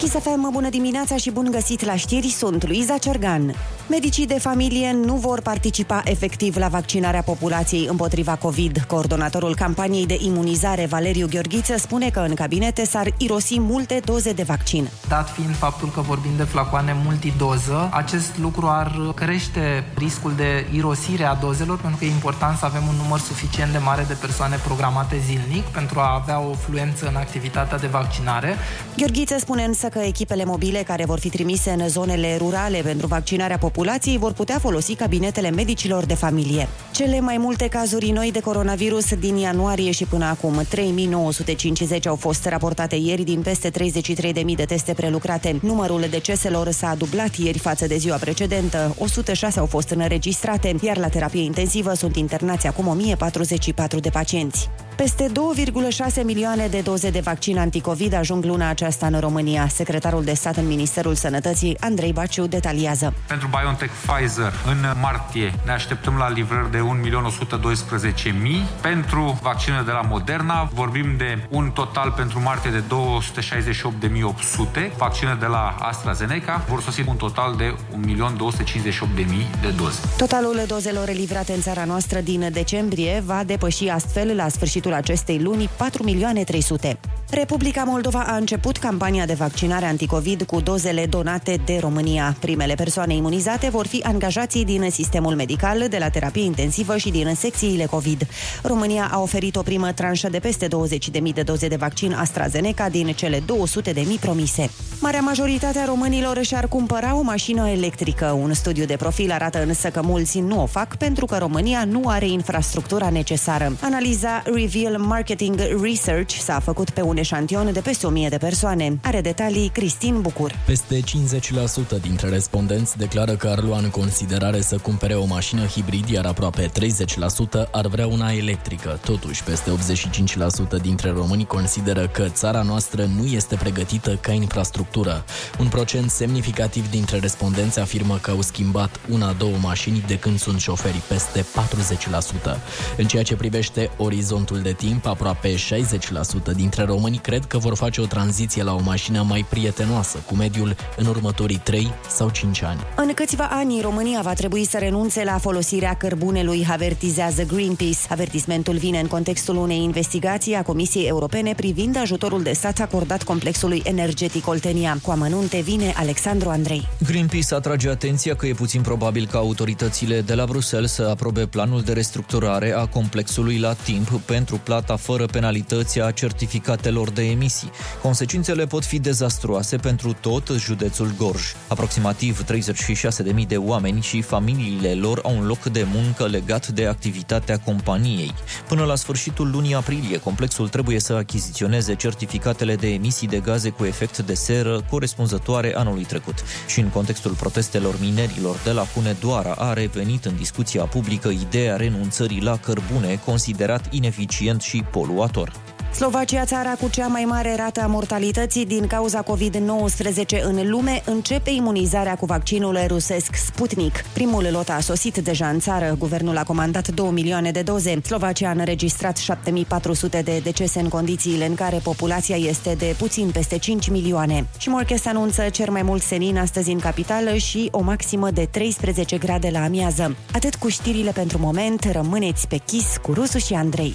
Chisafem, bună dimineața și bun găsit la știri, sunt Luiza Cergan. Medicii de familie nu vor participa efectiv la vaccinarea populației împotriva COVID. Coordonatorul campaniei de imunizare, Valeriu Gheorghiță, spune că în cabinete s-ar irosi multe doze de vaccin. Dat fiind faptul că vorbim de flacoane multidoză, acest lucru ar crește riscul de irosire a dozelor, pentru că e important să avem un număr suficient de mare de persoane programate zilnic pentru a avea o fluență în activitatea de vaccinare. Gheorghiță spune însă că echipele mobile care vor fi trimise în zonele rurale pentru vaccinarea populației vor putea folosi cabinetele medicilor de familie. Cele mai multe cazuri noi de coronavirus din ianuarie și până acum, 3950 au fost raportate ieri din peste 33.000 de teste prelucrate. Numărul deceselor s-a dublat ieri față de ziua precedentă, 106 au fost înregistrate, iar la terapie intensivă sunt internați acum 1044 de pacienți. Peste 2,6 milioane de doze de vaccin anticovid ajung luna aceasta în România. Secretarul de stat în Ministerul Sănătății, Andrei Baciu, detaliază. Pentru BioNTech Pfizer, în martie, ne așteptăm la livrări de 1.112.000. Pentru vaccinul de la Moderna, vorbim de un total pentru martie de 268.800. Vaccinul de la AstraZeneca vor sosi un total de 1.258.000 de doze. Totalul dozelor livrate în țara noastră din decembrie va depăși astfel la sfârșitul sfârșitul acestei luni 4 milioane 300. Republica Moldova a început campania de vaccinare anticovid cu dozele donate de România. Primele persoane imunizate vor fi angajații din sistemul medical, de la terapie intensivă și din secțiile COVID. România a oferit o primă tranșă de peste 20.000 de doze de vaccin AstraZeneca din cele 200.000 promise. Marea majoritate a românilor și-ar cumpăra o mașină electrică. Un studiu de profil arată însă că mulți nu o fac pentru că România nu are infrastructura necesară. Analiza Reveal Marketing Research s-a făcut pe un eșantion de peste 1000 de persoane. Are detalii Cristin Bucur. Peste 50% dintre respondenți declară că ar lua în considerare să cumpere o mașină hibrid, iar aproape 30% ar vrea una electrică. Totuși, peste 85% dintre români consideră că țara noastră nu este pregătită ca infrastructură. Un procent semnificativ dintre respondenți afirmă că au schimbat una-două mașini de când sunt șoferi, peste 40%. În ceea ce privește orizontul de timp, aproape 60% dintre români cred că vor face o tranziție la o mașină mai prietenoasă cu mediul în următorii 3 sau 5 ani. În câțiva ani, România va trebui să renunțe la folosirea cărbunelui, avertizează Greenpeace. Avertismentul vine în contextul unei investigații a Comisiei Europene privind ajutorul de stat acordat complexului energetic Oltenia. Cu amănunte vine Alexandru Andrei. Greenpeace atrage atenția că e puțin probabil ca autoritățile de la Bruxelles să aprobe planul de restructurare a complexului la timp pentru plata fără penalități a certificatelor de emisii. Consecințele pot fi dezastruoase pentru tot județul Gorj. Aproximativ 36.000 de oameni și familiile lor au un loc de muncă legat de activitatea companiei. Până la sfârșitul lunii aprilie, complexul trebuie să achiziționeze certificatele de emisii de gaze cu efect de seră corespunzătoare anului trecut. Și în contextul protestelor minerilor de la Hunedoara a revenit în discuția publică ideea renunțării la cărbune, considerat ineficient și poluator. Slovacia, țara cu cea mai mare rată a mortalității din cauza COVID-19 în lume, începe imunizarea cu vaccinul rusesc Sputnik. Primul lot a sosit deja în țară. Guvernul a comandat 2 milioane de doze. Slovacia a înregistrat 7400 de decese în condițiile în care populația este de puțin peste 5 milioane. Și Morches anunță cer mai mult senin astăzi în capitală și o maximă de 13 grade la amiază. Atât cu știrile pentru moment, rămâneți pe chis cu Rusu și Andrei.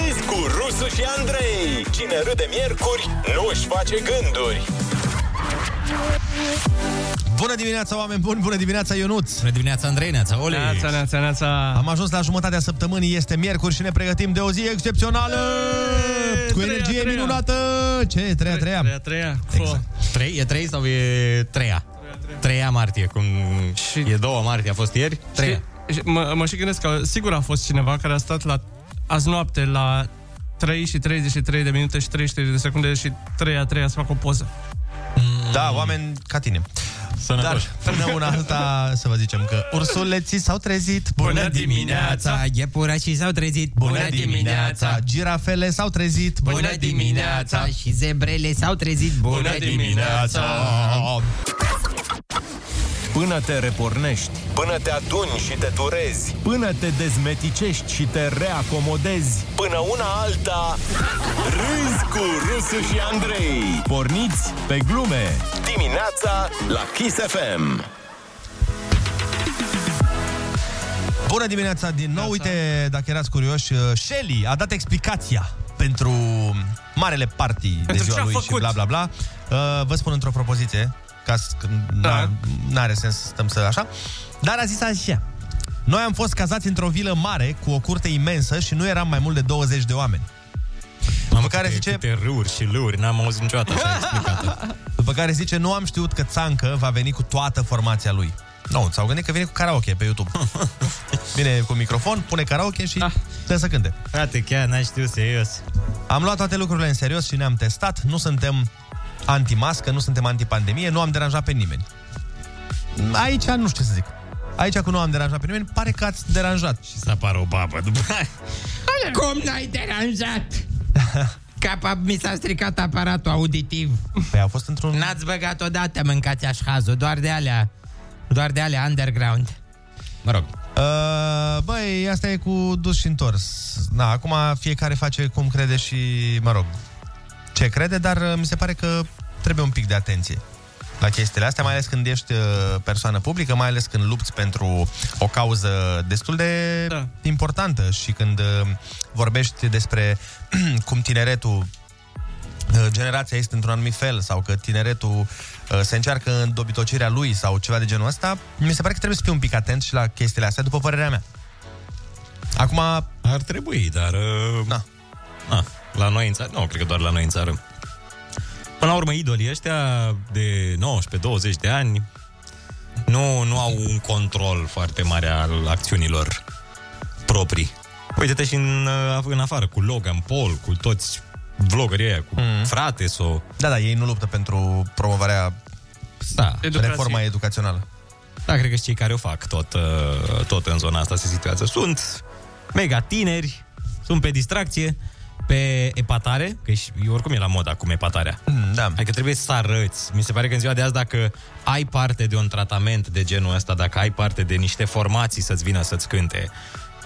cu Rusu și Andrei! Cine râde miercuri, nu își face gânduri! Bună dimineața, oameni buni! Bună dimineața, Ionuț! Bună dimineața, Andrei, neața, Oli! Neața, neața, neața! Am ajuns la jumătatea săptămânii, este miercuri și ne pregătim de o zi excepțională! Eee, cu treia, energie treia. minunată! Ce? Treia, treia? Treia, treia. Exact. Trei, e 3 sau e 3 3 martie, cum Și- e 2 martie, a fost ieri? 3 Și, și mă, mă și gândesc că sigur a fost cineva care a stat la azi noapte la 3 și 33 de minute și 33 de secunde și 3 a 3 să facă o poză. Da, oameni ca tine. Sănătoși. Dar până una alta să vă zicem că ursuleții s-au trezit Bună dimineața! Iepurașii s-au trezit Bună dimineața! Girafele s-au trezit Bună dimineața Și zebrele s-au trezit Bună dimineața Până te repornești, până te aduni și te turezi, până te dezmeticești și te reacomodezi, până una alta, râzi cu Rusu și Andrei. Porniți pe glume dimineața la Kiss FM. Bună dimineața din nou! Uite, dacă erați curioși, uh, Shelly a dat explicația pentru marele party de Pentru ziua ce a lui și făcut? bla bla bla. Uh, Vă spun într-o propoziție, ca să, că Da. n are sens să stăm să așa. Dar a zis așa. Noi am fost cazați într-o vilă mare cu o curte imensă și nu eram mai mult de 20 de oameni. După care zice- Câte râuri și lâuri, n-am auzit niciodată așa explicată. După care zice, nu am știut că Țancă va veni cu toată formația lui. Nu, s-au gândit că vine cu karaoke pe YouTube. Vine cu microfon, pune karaoke și Ah. dă să cânte. Frate, chiar n-ai știut serios. Am luat toate lucrurile în serios și ne-am testat. Nu suntem anti-mască, nu suntem anti-pandemie, nu am deranjat pe nimeni. Aici nu știu ce să zic. Aici cu nu am deranjat pe nimeni, pare că ați deranjat. Și să apară o babă după aia. Cum n-ai deranjat? Capa, mi s-a stricat aparatul auditiv Păi a fost într-un... N-ați băgat odată mâncați așhazul Doar de alea Doar de alea underground Mă rog, Uh, băi, asta e cu dus și întors. Na, acum fiecare face cum crede și, mă rog, ce crede, dar uh, mi se pare că trebuie un pic de atenție la chestiile astea, mai ales când ești uh, persoană publică, mai ales când lupți pentru o cauză destul de Da. importantă și când uh, vorbești despre cum tineretul uh, generația este într-un anumit fel sau că tineretul uh, se încearcă în dobitocirea lui sau ceva de genul ăsta, mi se pare că trebuie să fii un pic atent și la chestiile astea, după părerea mea. Acum, ar trebui, dar... Uh, Da. Na, la noi în țară, nu, cred că doar la noi în țară. Până la urmă, idolii ăștia de 19-20 de ani nu, nu au un control foarte mare al acțiunilor proprii. Uite-te și în, uh, în afară, cu Logan Paul, cu toți vloggerii ăia, cu mm. frate sau... da, da, ei nu luptă pentru promovarea Da, Educație. reforma educațională. da, cred că și cei care o fac tot, uh, tot în zona asta se situează. Sunt mega tineri, sunt pe distracție, pe epatare, că și, oricum e la mod acum epatarea. Mm, da. Adică trebuie să arăți. Mi se pare că în ziua de azi, dacă ai parte de un tratament de genul ăsta, dacă ai parte de niște formații să-ți vină să-ți cânte,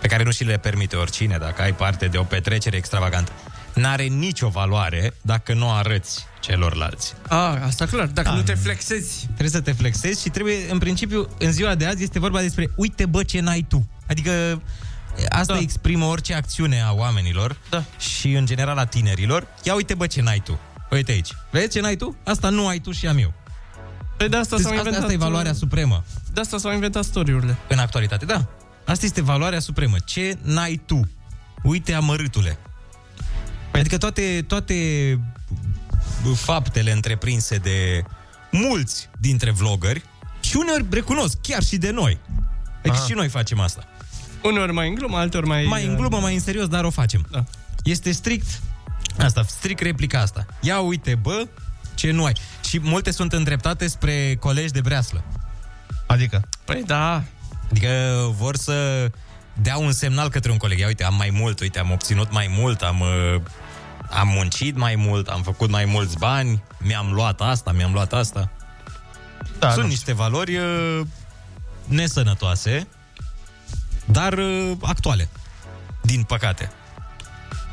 pe care nu și le permite oricine, dacă ai parte de o petrecere extravagantă, n-are nicio valoare dacă nu arăți celorlalți. A, asta clar, dacă nu te flexezi Trebuie să te flexezi și trebuie, în principiu, în ziua de azi este vorba despre uite bă ce n-ai tu. Adică asta Da. exprimă orice acțiune a oamenilor Da. și în general a tinerilor. Ia uite bă ce n-ai tu. Uite aici. Vezi ce n-ai tu? Asta nu ai tu și am eu. Păi de asta Deci s-au asta, inventat asta e valoarea supremă De asta s-au inventat story-urile în actualitate. Da. Asta este valoarea supremă. Ce n-ai tu? Uite amărâtule. Adică toate, toate faptele întreprinse de mulți dintre vloggeri și uneori recunosc, chiar și de noi. Adică Aha. și noi facem asta. Uneori mai în glumă, alteori mai... Mai în glumă, mai în serios, dar o facem. Da. Este strict asta, strict replica asta. Ia uite, bă, ce nu ai. Și multe sunt îndreptate spre colegi de breaslă. Adică? Păi da Adică vor să dea un semnal către un coleg. Ia uite, am mai mult, uite, am obținut mai mult, am, uh, am muncit mai mult, am făcut mai mulți bani, mi-am luat asta, mi-am luat asta. Da, Sunt nu. niște valori uh, nesănătoase, dar uh, actuale, din păcate.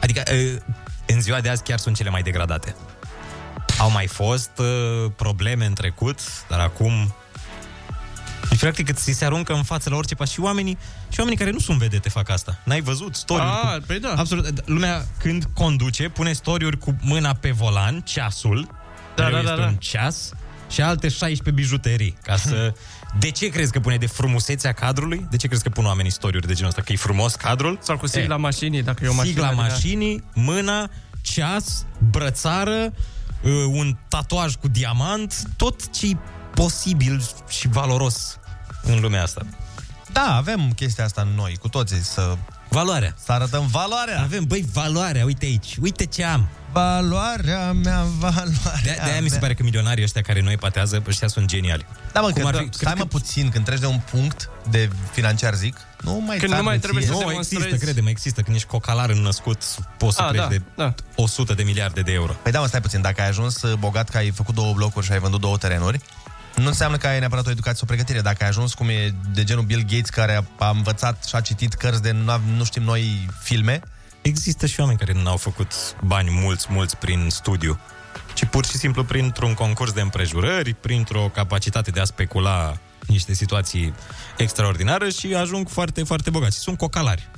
Adică uh, în ziua de azi chiar sunt cele mai degradate. Au mai fost uh, probleme în trecut, dar acum deci, practic, ți se aruncă în față la orice pas și oamenii, și oamenii care nu sunt vedete fac asta. N-ai văzut story Ah, păi da. Absolut. Lumea, când conduce, pune story cu mâna pe volan, ceasul, Da, mereu da, da, este da. un ceas, și alte 16 bijuterii, ca să... De ce crezi că pune de frumusețea cadrului? De ce crezi că pun oamenii story de genul ăsta? Că e frumos cadrul? Sau cu sigla E, mașinii, dacă e o mașină Sigla de- mașinii, mâna, ceas, brățară, uh, un tatuaj cu diamant, tot ce e posibil și valoros în lumea asta. Da, avem chestia asta în noi, cu toții, să, Valoarea. să arătăm valoarea. Avem, băi, valoarea, uite aici, uite ce am. Valoarea mea, valoarea De, de aia mi se mea. pare că milionarii ăștia care noi patează, ăștia sunt geniali. Da, mă, Cum că, ar fi- fi, cred stai că- mă puțin, când treci de un punct de financiar, zic, nu mai Când nu țarnă mai trebuie ție. să Nu, demonstrezi. există, crede-mă, există. Când ești cocalar înnăscut, poți să Ah, crești da, de da. 100 de miliarde de euro. Păi da, mă, stai puțin, dacă ai ajuns uh, bogat că ai făcut două blocuri și ai vândut două terenuri, nu înseamnă că ai neapărat o educație sau o pregătire. Dacă ai ajuns cum e de genul Bill Gates, care a, a învățat și a citit cărți de nu, nu știm noi filme, Există și oameni care nu au făcut bani mulți, mulți prin studiu, ci pur și simplu printr-un concurs de împrejurări, printr-o capacitate de a specula niște situații extraordinare și ajung foarte, foarte bogați. Sunt cocalari.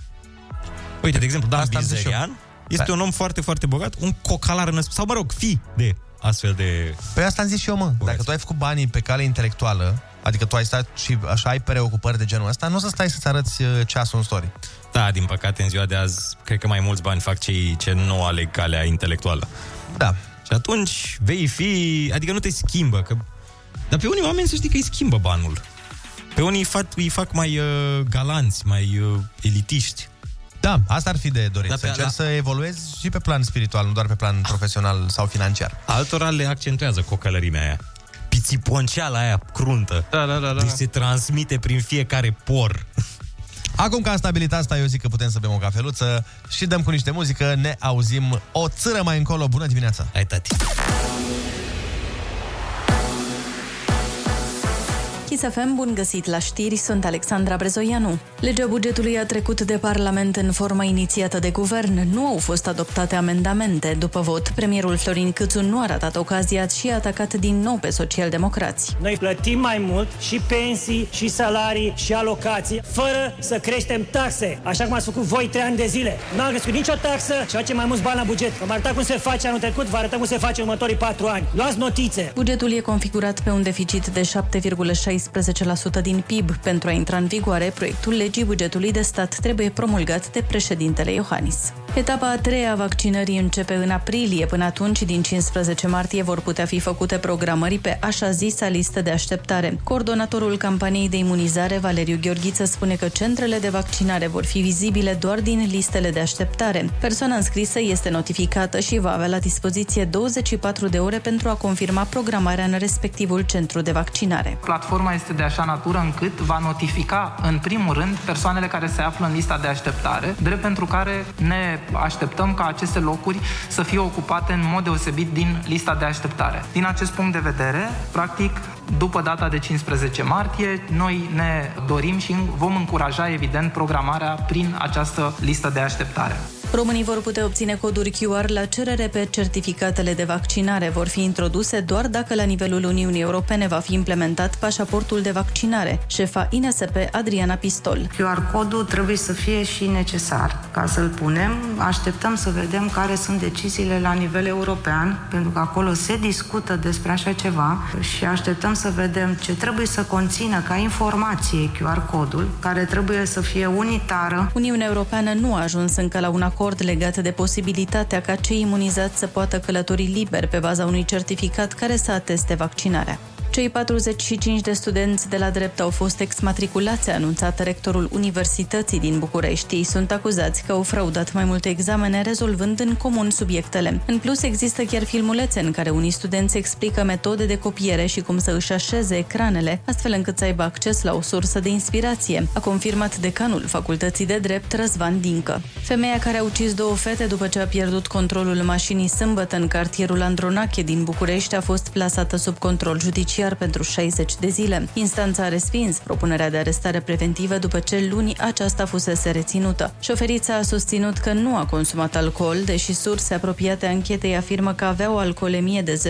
Uite, de exemplu, Dan Asta am zis și eu. Bilzerian este Da. un om foarte, foarte bogat, un cocalar născut, sau mă rog, fi de astfel de... Păi asta am zis și eu, mă. Dacă tu ai făcut banii pe cale intelectuală, adică tu ai stat și așa ai preocupări de genul ăsta, nu o să stai să-ți arăți uh, ceasul în story. Da, din păcate, în ziua de azi, cred că mai mulți bani fac cei ce nu aleg calea intelectuală. Da. Și atunci vei fi... Adică nu te schimbă, că... Dar pe unii oameni să știi că îi schimbă banul. Pe unii îi fac, îi fac mai uh, galanți, mai uh, elitiști. Da, asta ar fi de dorit. Da, să pe- încerci la- să evoluezi și pe plan spiritual, nu doar pe plan profesional sau financiar. Altora le accentuează cocălărimea aia. Pițiponceala aia cruntă. Da, da, da, da. Deci se transmite prin fiecare por. Acum că am stabilit asta, eu zic că putem să bem o cafeluță și dăm cu niște muzică, ne auzim o țără mai încolo. Bună dimineața! Hai, tati! Chisafem, bun găsit la știri, sunt Alexandra Brezoianu. Legea bugetului a trecut de Parlament în forma inițiată de guvern. Nu au fost adoptate amendamente. După vot, premierul Florin Câțu nu a ratat ocazia și a atacat din nou pe socialdemocrați. Noi plătim mai mult și pensii, și salarii, și alocații, fără să creștem taxe, așa cum ați făcut voi trei ani de zile. Nu am crescut nicio taxă și facem mai mulți bani la buget. Vom arăta cum se face anul trecut, vă arătăm cum se face în următorii patru ani. Luați notițe! Bugetul e configurat pe un deficit de 7,16% din PIB. Pentru a intra în vigoare, proiectul legii bugetului de stat trebuie promulgat de președintele Iohannis. Etapa a treia a vaccinării începe în aprilie. Până atunci, din 15 martie, vor putea fi făcute programări pe așa zisa listă de așteptare. Coordonatorul campaniei de imunizare, Valeriu Gheorghiță, spune că centrele de vaccinare vor fi vizibile doar din listele de așteptare. Persoana înscrisă este notificată și va avea la dispoziție 24 de ore pentru a confirma programarea în respectivul centru de vaccinare. Platforma este de așa natură încât va notifica în primul rând persoanele care se află în lista de așteptare, drept pentru care ne așteptăm ca aceste locuri să fie ocupate în mod deosebit din lista de așteptare. Din acest punct de vedere, practic, după data de 15 martie, noi ne dorim și vom încuraja, evident, programarea prin această listă de așteptare. Românii vor putea obține coduri QR la cerere pe certificatele de vaccinare. Vor fi introduse doar dacă la nivelul Uniunii Europene va fi implementat pașaportul de vaccinare. Șefa INSP Adriana Pistol. QR-codul trebuie să fie și necesar. Ca să-l punem, așteptăm să vedem care sunt deciziile la nivel european, pentru că acolo se discută despre așa ceva și așteptăm să vedem ce trebuie să conțină ca informație QR-codul, care trebuie să fie unitară. Uniunea Europeană nu a ajuns încă la un acord legat de posibilitatea ca cei imunizați să poată călători liber pe baza unui certificat care să ateste vaccinarea. Cei 45 de studenți de la drept au fost exmatriculați, a anunțat rectorul Universității din București. Ei sunt acuzați că au fraudat mai multe examene, rezolvând în comun subiectele. În plus, există chiar filmulețe în care unii studenți explică metode de copiere și cum să își așeze ecranele, astfel încât să aibă acces la o sursă de inspirație, a confirmat decanul Facultății de Drept, Răzvan Dincă. Femeia care a ucis două fete după ce a pierdut controlul mașinii sâmbătă în cartierul Andronache din București a fost plasată sub control judiciar pentru 60 de zile. Instanța a respins propunerea de arestare preventivă după ce luni aceasta fusese reținută. Șoferița a susținut că nu a consumat alcool, deși surse apropiate anchetei afirmă că avea o alcoolemie de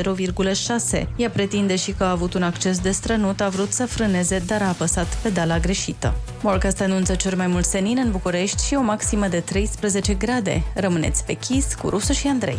0,6. Ea pretinde și că a avut un acces de strănut, a vrut să frâneze, dar a apăsat pedala greșită. Morcast anunță cel mai mult senin în București și o maximă de 13 grade. Rămâneți pe chis cu Rusu și Andrei.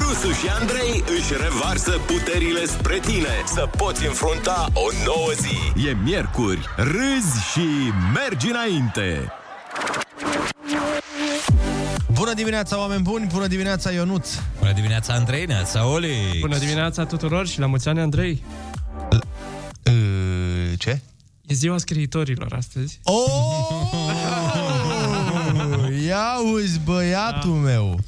Rusu și Andrei își revarsă puterile spre tine să poți înfrunta o nouă zi. E miercuri, râzi și mergi înainte. Bună dimineața, oameni buni! Bună dimineața, Ionuț! Bună dimineața, Andrei, neața, Oli! Bună dimineața tuturor și la mulți ani, Andrei! Ce? E ziua scriitorilor astăzi. Oh! Ia uzi, băiatul meu!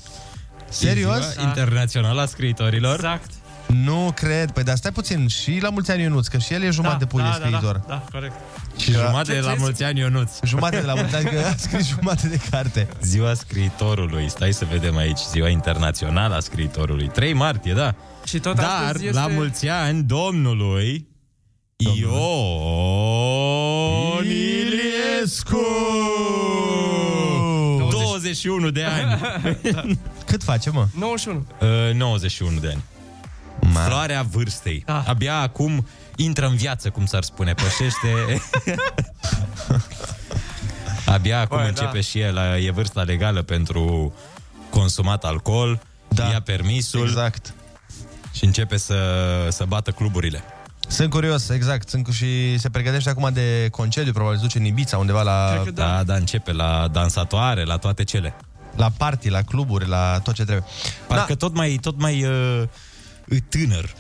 Serios? E ziua internațională a scriitorilor. Exact. Nu cred. Păi dar stai puțin, și la mulți ani Ionuț, că și el e jumătate de pui da, de scriitor. Da, da, da, corect. Și jumătate de la mulți ani Ionuț. Jumătate de la mulți ani, că a scris jumătate de carte. Ziua scriitorului. Stai să vedem aici. Ziua internațională a scriitorului. 3 martie, da. Și tot Dar astăzi este... la mulți ani domnului Ion Iliescu! 21 de ani. Cât face, mă? 91. Uh, 91 de ani. Floarea vârstei. Da. Abia acum intră în viață, cum s-ar spune, pășește... Abia acum Băi, începe da. și el, e vârsta legală pentru consumat alcool, da. ia permisul Exact. și începe să, să bată cluburile. Sunt curios, exact. Sunt cu- și se pregătește acum de concediu, probabil se duce în Ibiza, undeva la, Cred că da. Da, da, începe la dansatoare, la toate cele. La party, la cluburi, la tot ce trebuie. Parcă da. tot mai, tot mai uh, tânăr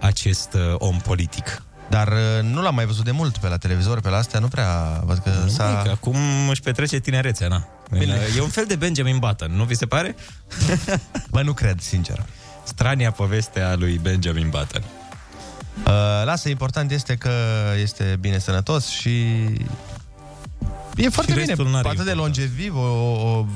acest uh, om politic. Dar uh, nu l-am mai văzut de mult pe la televizor, pe la astea, nu prea văd că Nu, s-a... că acum își petrece tinerețea, na. Bine. E un fel de Benjamin Button, nu vi se pare? Bă, nu cred, sincer. Strania poveste a lui Benjamin Button. Uh, lasă, important este că este bine sănătos și e foarte bine. restul n-are Atât de importanță. longeviv, o, o, o,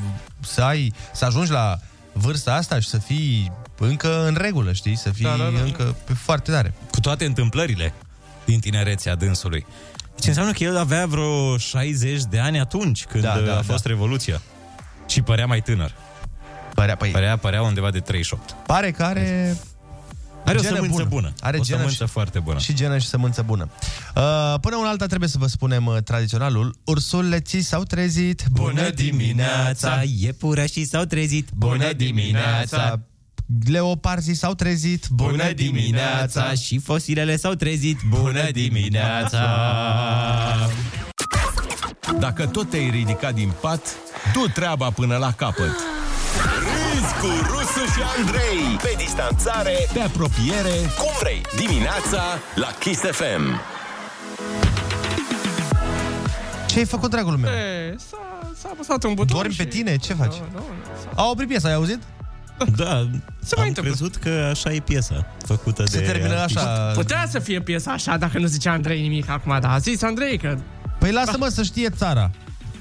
să ai, să ajungi la vârsta asta și să fii încă în regulă, știi? Să fii Da, da, da. încă pe foarte tare. Cu toate întâmplările din tinerețea dânsului. Deci înseamnă că el avea vreo 60 de ani atunci când Da, da, da, a fost da. Revoluția. Și părea mai tânăr. Părea, păi, Părea, părea undeva de 38. pare că are... Are o genă sămânță bună. Are o genă sămânță și, foarte bună. și genă și sămânță bună. Uh, până un alta trebuie să vă spunem uh, tradiționalul. Ursuleții s-au trezit. Iepurașii s-au trezit. Leoparzii s-au trezit. Și fosilele s-au trezit. Bună dimineața! Dacă tot te-ai ridicat din pat, du treaba până la capăt. Râzi cu Rusu și Andrei Pe distanțare, pe apropiere Cum vrei, dimineața la Kiss FM Ce ai făcut, dragul meu? E, s-a, s-a apăsat un buton Dormi și... pe tine? Ce faci? Nu, nu, A oprit piesa, ai auzit? Da, Se am mai întâmplă. crezut că așa e piesa făcută Se de termină artiști. așa. Putea să fie piesa așa dacă nu zicea Andrei nimic acum, dar a zis Andrei că... Păi lasă-mă să știe țara.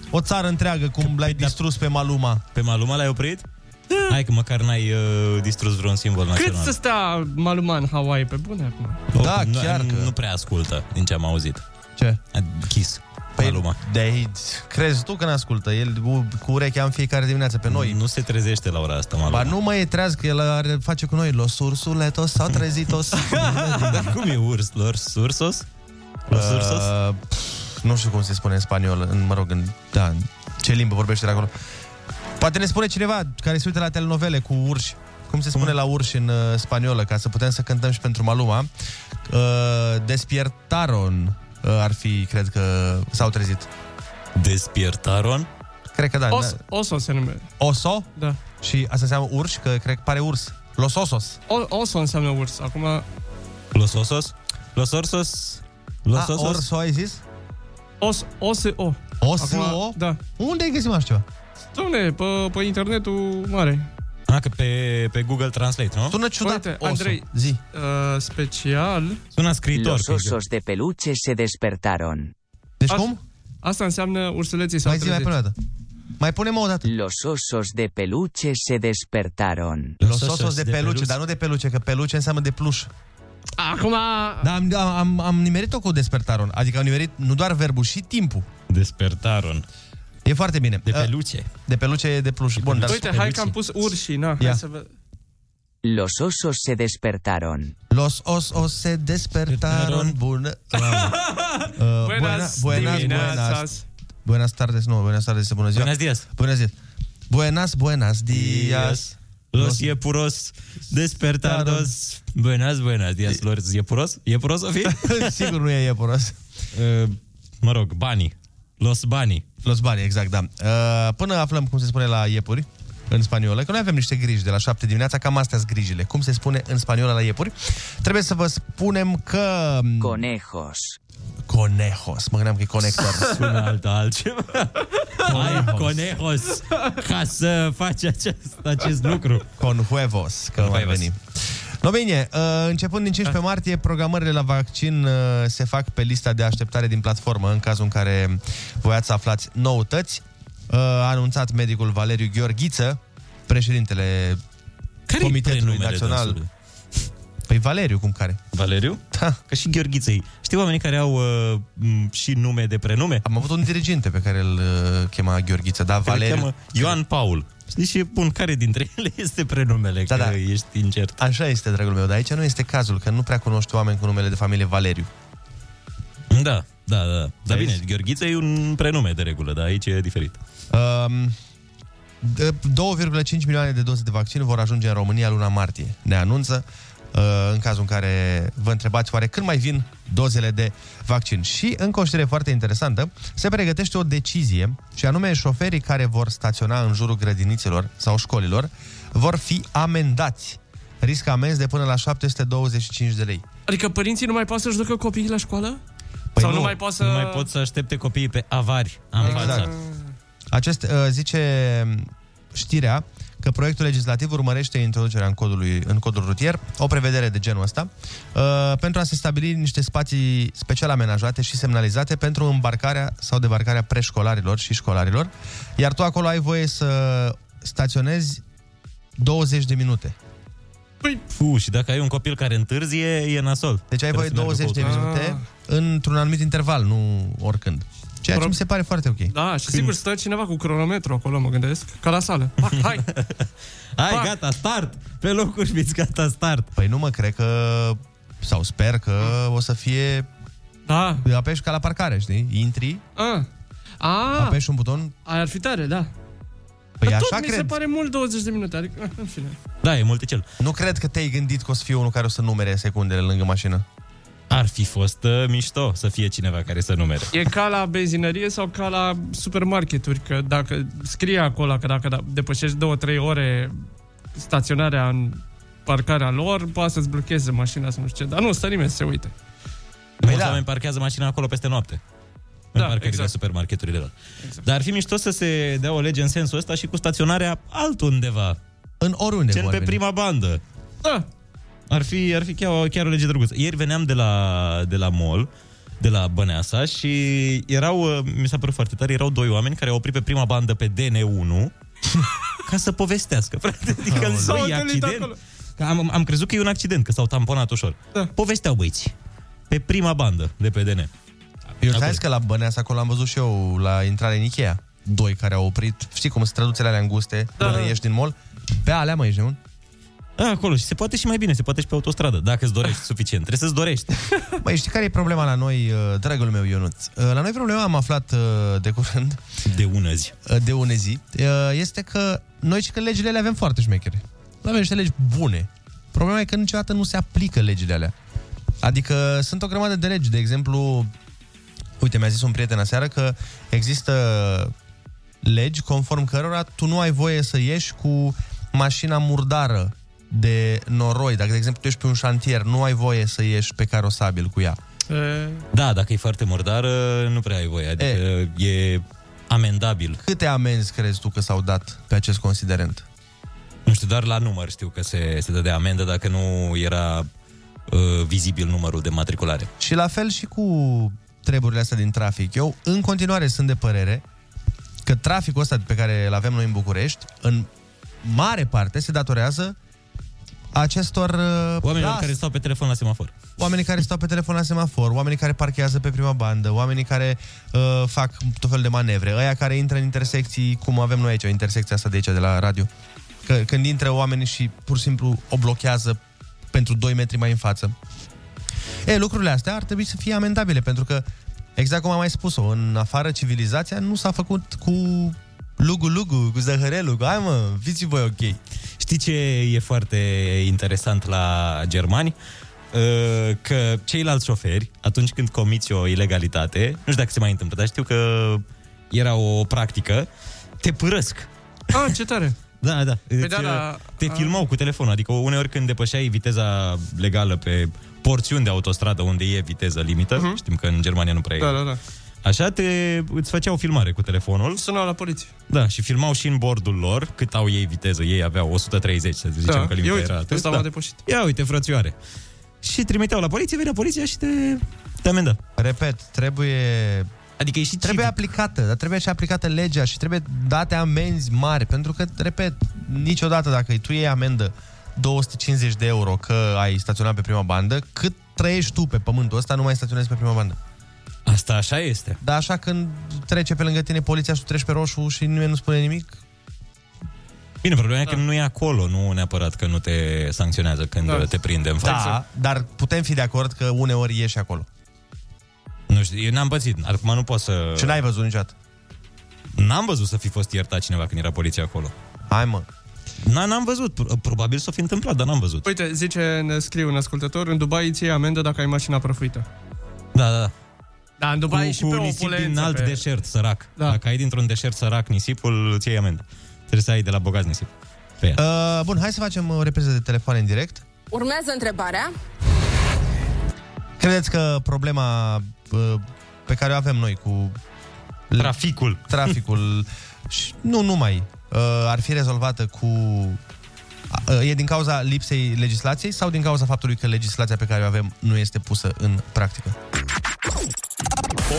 O țară întreagă cum l-ai distrus pe Maluma. Pe Maluma l-ai oprit? Hai că măcar n-ai uh, distrus vreun simbol Cât național. să stea Maluman Hawaii pe bune acum? Da, Oricum, nu, chiar nu, că- nu prea ascultă din ce am auzit. Ce? Kiss. Păi, Maluma. de crezi tu că ne ascultă? El cu, cu urechea în fiecare dimineață pe noi. Nu se trezește la ora asta, Maluma. Ba nu mai e treaz că el are, face cu noi Los ursuletos s-au trezitos Dar cum e urs? Lors ursos? Los ursos? uh, pf, Nu știu cum se spune în spaniol în, Mă rog, în, da, în ce limbă vorbește de acolo Poate ne spune cineva care se uită la telenovele cu urși cum se spune la urși în uh, spaniolă, ca să putem să cântăm și pentru Maluma. Uh, despiertaron uh, ar fi, cred că s-au trezit. Despiertaron? Cred că da. Os, oso se numește. Oso? Da. Și asta înseamnă urși, că cred că pare urs. Los osos. O, oso înseamnă urs. Acum... Los osos? Los orsos? Los A, osos? Ah, orso ai zis? Os, OSO. OSO? Da. Unde ai găsit așa ceva? Dom'le, pe, pe internetul mare. Ah, că pe, pe Google Translate, nu? Sună ciudat. Uite, oso. Andrei, Zi. Uh, special... Sună scriitor. Los că zic. osos de peluche se despertaron. Deci As- cum? Asta înseamnă ursuleții s-au Mai zi, mai trezit. pune o dată. Mai punem o dată. Los osos de peluche se despertaron. Los osos de peluche, dar nu de peluche, că peluche înseamnă de pluș. Acum... Da, am, am, am nimerit-o cu despertaron. Adică am nimerit nu doar verbul, și timpul. Despertaron. E foarte bine. De Uh, peluche. De peluche, de pluș. Bun, dar... Uite, hai că am pus urșii, na. Hai să vă... Los osos se despertaron. Los osos se despertaron. Bună. Uh, Buenas buenas, buenas. Buenas tardes, nu, buenas tardes, bună ziua. Buenos dias. Buenos dias. Buenas, buenas dias. Los iepuros despertardos. Buenas, buenas días, los iepuros. Iepuros o fi? Sigur nu e iepuros. Uh, mă rog, banii. Los banii. Los bani, exact, da. Uh, până aflăm cum se spune la iepuri, în spaniolă, că noi avem niște griji de la 7 dimineața, cam astea sunt grijile. Cum se spune în spaniolă la iepuri? Trebuie să vă spunem că... Conejos. Conejos. Mă gândeam că e conector. Sună alta altceva. Ai conejos ca să faci acest, acest lucru. Con huevos, că nu mai veni. No bine, uh, începând din 15 martie, programările la vaccin uh, se fac pe lista de așteptare din platformă, în cazul în care voiați să aflați noutăți. Uh, A anunțat medicul Valeriu Gheorghiță, președintele Care-i Comitetului prenumele Național. dânsului? Păi Valeriu, cum care? Valeriu? Da. Ca și Gheorghiței. Știi oamenii care au uh, m, și nume de prenume? Am avut un diriginte pe care îl uh, chema Gheorghiță, da, Care îl Valeriu. cheamă Ioan Paul. Știi și bun, care dintre ele este prenumele? Da, că da. ești incert. Așa este, dragul meu, dar aici nu este cazul, că nu prea cunoști oameni cu numele de familie Valeriu. Da, da, da. Dar Vezi? bine, Gheorghiță e un prenume de regulă, dar aici e diferit. Um, de- 2,5 milioane de doze de vaccin vor ajunge în România luna martie. Ne anunță uh, în cazul în care vă întrebați oare când mai vin dozele de vaccin. Și încă o știre foarte interesantă, se pregătește o decizie și anume șoferii care vor staționa în jurul grădinițelor sau școlilor vor fi amendați. Riscă amenzi de până la 725 de lei. Adică părinții nu mai pot să-și ducă copiii la școală? Păi Sau nu, nu mai pot să... Nu mai pot să aștepte copiii pe avari în Exact. fața. Acest, uh, zice știrea că proiectul legislativ urmărește introducerea în, codului, în codul rutier, o prevedere de genul ăsta, uh, pentru a se stabili niște spații special amenajate și semnalizate pentru îmbarcarea sau debarcarea preșcolarilor și școlarilor, iar tu acolo ai voie să staționezi 20 de minute. Păi... Fu, și dacă ai un copil care întârzie, e nasol. Deci ai voie Trebuie să meargă 20 de cu autobuz. minute într-un anumit interval, nu oricând. Ceea ce Pro- mi se pare foarte ok. Da, și sigur stă cineva cu cronometru acolo, mă gândesc, ca la sală. Ha, hai! Hai, Pac. gata, start! Pe locuri fiți, gata, start! Păi nu mă cred că, sau sper că o să fie Da. apeși ca la parcare, știi? Intri, A. A, apeși un buton, aia ar fi tare, da. păi Dar așa tot mi se cred. pare mult 20 de minute, adică, în fine. Da, e multicel. Nu cred că te-ai gândit că o să fie unul care o să numere secundele lângă mașină. Ar fi fost uh, mișto să fie cineva care să numere. E ca la benzinărie sau ca la supermarketuri, că dacă scrie acolo că dacă da- depășești 2-3 ore staționarea în parcarea lor, poate să-ți blocheze mașina să nu știu ce. Dar nu, stă nimeni să se uite. Mulți da. oameni parchează mașina acolo peste noapte. În Da, parcările exact. de supermarketurile lor. Dar ar fi mișto să se dea o lege în sensul ăsta și cu staționarea altundeva. În oriunde Cel vor pe veni. prima bandă. Da. Ar fi, ar fi chiar, o, chiar o lege drăguță. Ieri veneam de la, de la mall, de la Băneasa și erau, uh, mi s-a părut foarte tare, erau doi oameni care au oprit pe prima bandă pe DN1 ca să povestească. Frate, adică am zis, S-au "Băi, e întâlnit accident. acolo. Că am, am crezut că e un accident, că s-au tamponat ușor. Da. Povesteau băieți. Pe prima bandă de pe DN. Eu ți-am zis că la Băneasa acolo am văzut și eu la intrare în Ikea. Doi care au oprit, știi cum sunt traduțele alea înguste, Da, până da. ieși din mall. Pe alea, mă, ești nebun? Da, acolo. Și se poate și mai bine, se poate și pe autostradă, dacă îți dorești suficient. Trebuie să-ți dorești. Băi, știi care e problema la noi, uh, dragul meu Ionuț? Uh, La noi problema am aflat uh, de curând, De ună zi. uh, de une zi, uh, este că noi și că legile le avem foarte șmechere. Avem niște legi bune. Problema e că niciodată nu se aplică legile alea. Adică sunt o grămadă de legi. De exemplu, uite, mi-a zis un prieten aseară că există legi conform cărora tu nu ai voie să ieși cu mașina murdară de noroi. Dacă, de exemplu, tu ești pe un șantier, nu ai voie să ieși pe carosabil cu ea. E, Da, dacă e foarte murdară, nu prea ai voie. Adică e, e amendabil. Câte amenzi crezi tu că s-au dat pe acest considerent? Nu știu, doar la număr știu că se, se dădea amendă dacă nu era uh, vizibil numărul de matriculare. Și la fel și cu treburile astea din trafic. Eu în continuare sunt de părere că traficul ăsta pe care îl avem noi în București, în mare parte se datorează acestor uh, Oamenilor da, care stau pe telefon la semafor. oamenii care stau pe telefon la semafor, oamenii care parchează pe prima bandă, oamenii care uh, fac tot fel de manevre, ăia care intră în intersecții, cum avem noi aici, o intersecție asta de aici, de la radio. Că, când intră oamenii și pur și simplu o blochează pentru 2 metri mai în față. E, lucrurile astea ar trebui să fie amendabile, pentru că, exact cum am mai spus-o, în afară civilizația nu s-a făcut cu lugu-lugu, cu zăhărelul, cu hai mă, fiți și voi ok. Știi ce e foarte interesant la germani? Uh, Că ceilalți șoferi, atunci când comiți o ilegalitate, nu știu dacă se mai întâmplă, dar știu că era o practică, te părăsc. Ah, ce tare! Da, da. Păi Îți, da, da. Te Ah. filmau cu telefonul, adică uneori când depășeai viteza legală pe porțiuni de autostradă unde e viteză limită, Mhm. știm că în Germania nu prea e. Da, da, da. Așa te, îți făceau filmare cu telefonul. Sunau la poliție. Da, și filmau și în bordul lor cât au ei viteză. Ei aveau 130, să zicem Da. că limita Ia uite, era atât. ăsta m-a depășit. Ia uite, frățioare. Și trimiteau la poliție, venea poliția și te, te amendă. Repet, trebuie... Adică e și Trebuie aplicată, dar trebuie și aplicată legea și trebuie date amenzi mari, pentru că, repet, niciodată dacă tu iei amendă 250 de euro că ai staționat pe prima bandă, cât trăiești tu pe pământul ăsta, nu mai staționezi pe prima bandă. Asta așa este. Dar așa când trece pe lângă tine poliția și tu treci pe roșu și nimeni nu spune nimic, Bine, problema da. e că nu e acolo, nu neapărat că nu te sancționează când Da. da. te prinde în față. da, dar putem fi de acord că uneori ieși acolo. Nu știu, eu n-am pățit, acum nu pot să... Și n-ai văzut niciodată? N-am văzut să fi fost iertat cineva când era poliția acolo. Hai mă. Na, n-am văzut, Pro- probabil s-o fi întâmplat, dar n-am văzut. Uite, zice, ne scrie un ascultător, în Dubai îți iei amendă dacă ai mașina prăfuită. Da, da, da. Da, în Dubai cu, și cu pe nisip opulență, din alt pe... deșert sărac. Da. Dacă ai dintr-un deșert sărac nisipul, îți iei amendă. Trebuie să ai de la bogați nisip. Pe ea. Uh, bun, hai să facem o repriză de telefon în direct. Urmează întrebarea. Credeți că problema uh, pe care o avem noi cu traficul, traficul și nu numai, uh, ar fi rezolvată cu uh, e din cauza lipsei legislației sau din cauza faptului că legislația pe care o avem nu este pusă în practică?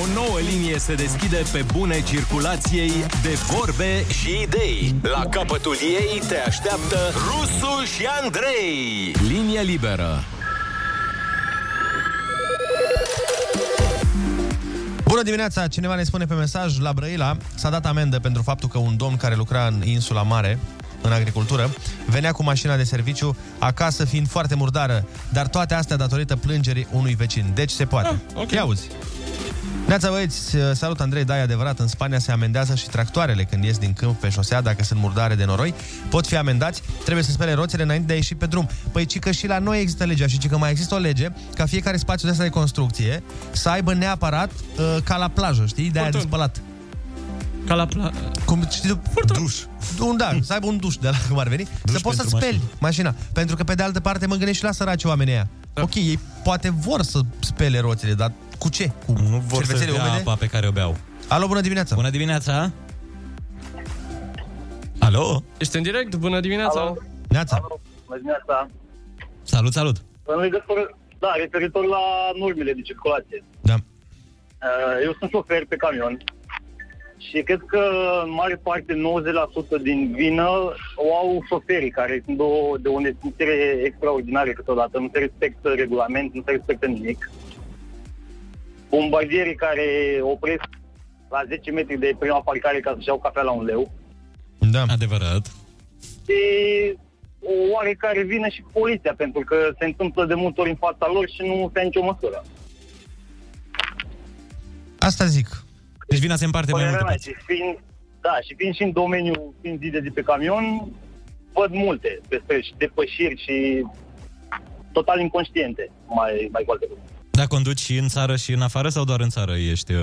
O nouă linie se deschide pe bune circulației de vorbe și idei. La capătul ei te așteaptă Rusu și Andrei. Linie liberă. Bună dimineața! Cineva ne spune pe mesaj la Brăila s-a dat amendă pentru faptul că un domn care lucra în insula mare în agricultură, venea cu mașina de serviciu acasă fiind foarte murdară, dar toate astea datorită plângerii unui vecin. Deci se poate. Ah, okay. Ia auzi. Neața băieți, salut Andrei, da, e adevărat, în Spania se amendează și tractoarele când ies din câmp pe șosea dacă sunt murdare de noroi, pot fi amendați, trebuie să spele roțile înainte de a ieși pe drum. Păi ci că și la noi există legea și ci că mai există o lege ca fiecare spațiu de asta de construcție să aibă neapărat uh, ca la plajă, știi, de aia de spălat. Ca la pla... Cum știi tu? Duș. Un, da, să aibă un duș de la cum ar veni, duș să poți să pentru speli mașina. mașina. Pentru că pe de altă parte mă gândesc și la săraci oamenii aia. Da. Ok, ei poate vor să spele roțile, dar cu ce? Cu Nu vor să cervețele bea umede? apa pe care o beau. Alo, bună dimineața! Bună dimineața! Alo? Ești în direct? Bună dimineața! Alo. Neața! Bună dimineața. Salut, salut! În legătură, da, referitor la normele de circulație. Da. Uh, Eu sunt șofer pe camion și cred că în mare parte 90% din vină o au șoferii care sunt de o, de o nesimțire extraordinară câteodată. Nu se respectă regulament, nu se respectă nimic. Bombardierii care opresc la 10 metri de prima parcare ca să-și iau cafea la un leu. Da. Adevărat. Și o oarecare vină și poliția, pentru că se întâmplă de multe ori în fața lor și nu se ia nicio măsură. Asta zic. Deci vina se împarte mai Părerea multe mea, și fiind, da, și fiind și în domeniul, fiind zi de zi pe camion, văd multe despre și depășiri și total inconștiente, mai, mai cu alte cuvinte. Da, conduci și în țară și în afară sau doar în țară ești? Uh...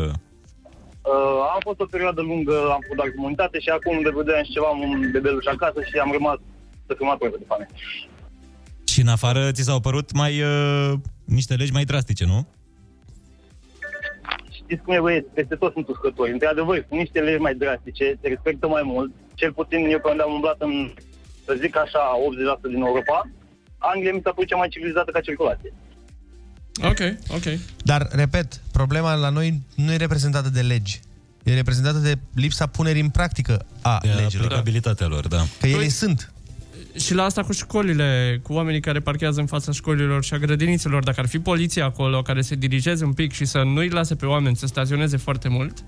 Uh, am fost o perioadă lungă, am făcut doar comunitate și acum de vreo doi ani și ceva am un bebeluș acasă și am rămas să fiu mai de foame. Și în afară ți s-au părut mai uh, niște legi mai drastice, nu? Știți cum e băieți, peste tot sunt uscători. Într-adevăr, sunt niște legi mai drastice, se respectă mai mult. Cel puțin eu când am umblat în, să zic așa, 80% din Europa, Anglia mi s-a părut cea mai civilizată ca circulație. Ok, ok. Dar, repet, problema la noi nu e reprezentată de legi. E reprezentată de lipsa punerii în practică a De legilor. aplicabilitatea lor, da. Că ele sunt. Și la asta cu școlile, cu oamenii care parchează în fața școlilor și a grădinițelor, dacă ar fi poliția acolo care se dirigeze un pic și să nu-i lase pe oameni să staționeze foarte mult,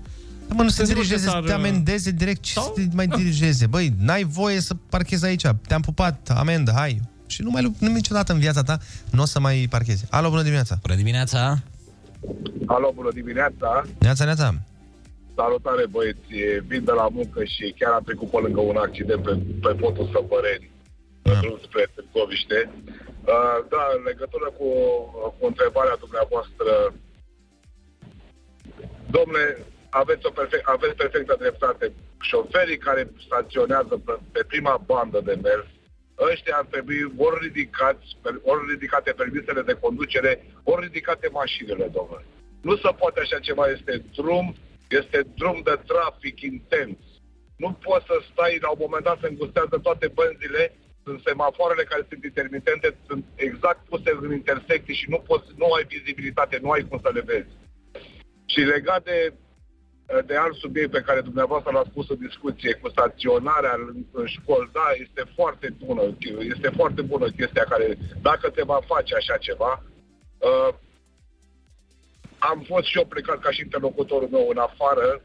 Da, mă, nu se Sunt sigur dirigeze, că să s-ar, te amendeze direct, ce să te mai dirigeze? Băi, n-ai voie să parchezi aici, te-am pupat, amendă, hai. Și nu mai lu- nu niciodată în viața ta nu o să mai parchezi. Alo, bună dimineața! Bună dimineața! Alo, bună dimineața! Neața, neața! Salutare băieți, vin de la muncă și chiar am trecut pe lângă un accident pe, pe podul Săpăreni. Da. drum spre Târgoviște. Uh, da, în legătură cu, cu întrebarea dumneavoastră, domne, aveți, o perfect, aveți perfectă dreptate. Șoferii care staționează pe, pe prima bandă de mers, ăștia ar trebui ori, ridicați, ori ridicate permisele de conducere, ori ridicate mașinile, domnule. Nu se poate așa ceva, este drum, este drum de trafic intens. Nu poți să stai, la un moment dat se îngustează toate benzile, sunt semafoarele care sunt intermitente, sunt exact puse în intersecții și nu poți, nu ai vizibilitate, nu ai cum să le vezi. Și legat de de alt subiect pe care dumneavoastră l-ați pus în discuție cu staționarea în, în școli, da, este foarte bună, este foarte bună chestia care, dacă te va face așa ceva, uh, am fost și eu plecat ca și interlocutorul meu în afară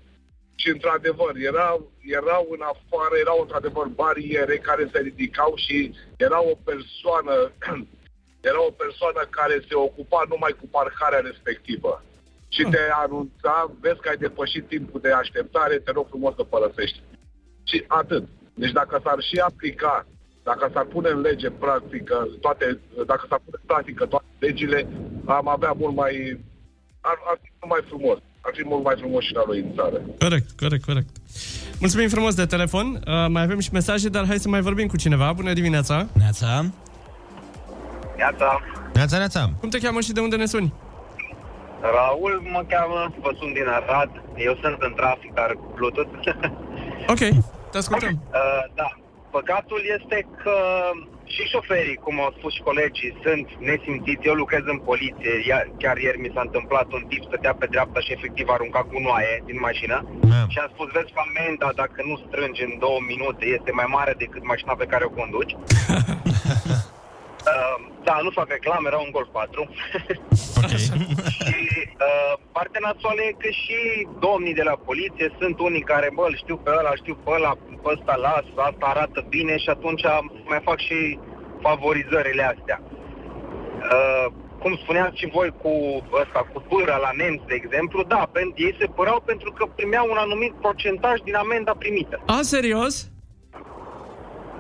și într-adevăr erau, erau în afară, erau într-adevăr bariere care se ridicau și era o persoană era o persoană care se ocupa numai cu parcarea respectivă și te anunța, vezi că ai depășit timpul de așteptare, te rog frumos să părăsești. Și atât. Deci dacă s-ar și aplica, dacă s-ar pune în lege practică toate, dacă s-ar pune în practică toate legile, am avea mult mai, ar, ar fi mult mai frumos. Ar fi mult mai frumos și la noi în țară. Corect, corect, corect. Mulțumim frumos de telefon. Uh, mai avem și mesaje, dar hai să mai vorbim cu cineva. Bună dimineața! Neața! Neața! Neața, neața! Cum te cheamă și de unde ne suni? Raul mă cheamă, vă sunt din Arad, eu sunt în trafic, dar cu Bluetooth. ok, te ascultăm. Uh, da, păcatul este că și șoferii, cum au spus și colegii, sunt nesimțiți. Eu lucrez în poliție, Ia- chiar ieri mi s-a întâmplat un tip stătea pe dreapta și efectiv arunca cu noaie din mașină yeah. și a spus, vezi că amenda dacă nu strângi în două minute este mai mare decât mașina pe care o conduci. Uh, da, nu fac reclame, era un Golf 4. Okay. și uh, partea națională e că și domnii de la poliție sunt unii care, bă, îl știu pe ăla, îl știu pe ăla, pe ăsta las, asta arată bine și atunci mai fac și favorizările astea. Uh, cum spuneați și voi cu ăsta, cu pâra la nemți, de exemplu, da, pentru, ei se părau pentru că primeau un anumit procentaj din amenda primită. A, serios?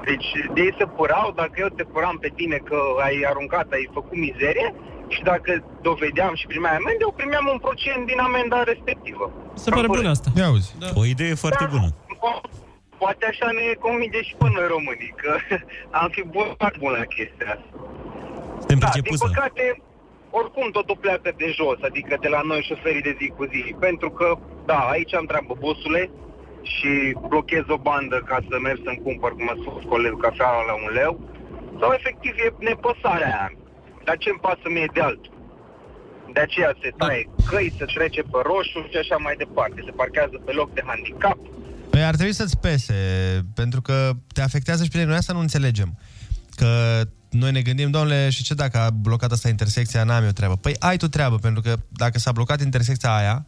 Deci de ei se părau, dacă eu te păram pe tine că ai aruncat, ai făcut mizerie, și dacă dovedeam și primeam amende, eu primeam un procent din amenda respectivă. Se pare bună asta. Ia auzi. Da. O idee foarte Da. bună. Po- Poate așa ne convinge și pe noi românii, că am fi bun, foarte bun la chestia asta. Suntem Da, din pricepusă. păcate, oricum totul pleacă de jos, adică de la noi șoferii de zi cu zi. Pentru că, da, aici am treabă busule și blochez o bandă ca să merg să-mi cumpăr, cum a spus colegul, cafea la un leu. Sau efectiv e nepăsarea aia. Dar ce-mi pasă mie de altul? De aceea se taie căi, se trece pe roșu și așa mai departe. Se parchează pe loc de handicap. Păi ar trebui să-ți pese, pentru că te afectează și pe tine. Noi asta nu înțelegem. Că noi ne gândim, domnule, și ce dacă a blocat asta intersecția, n-am eu treabă. Păi ai tu treabă, pentru că dacă s-a blocat intersecția aia,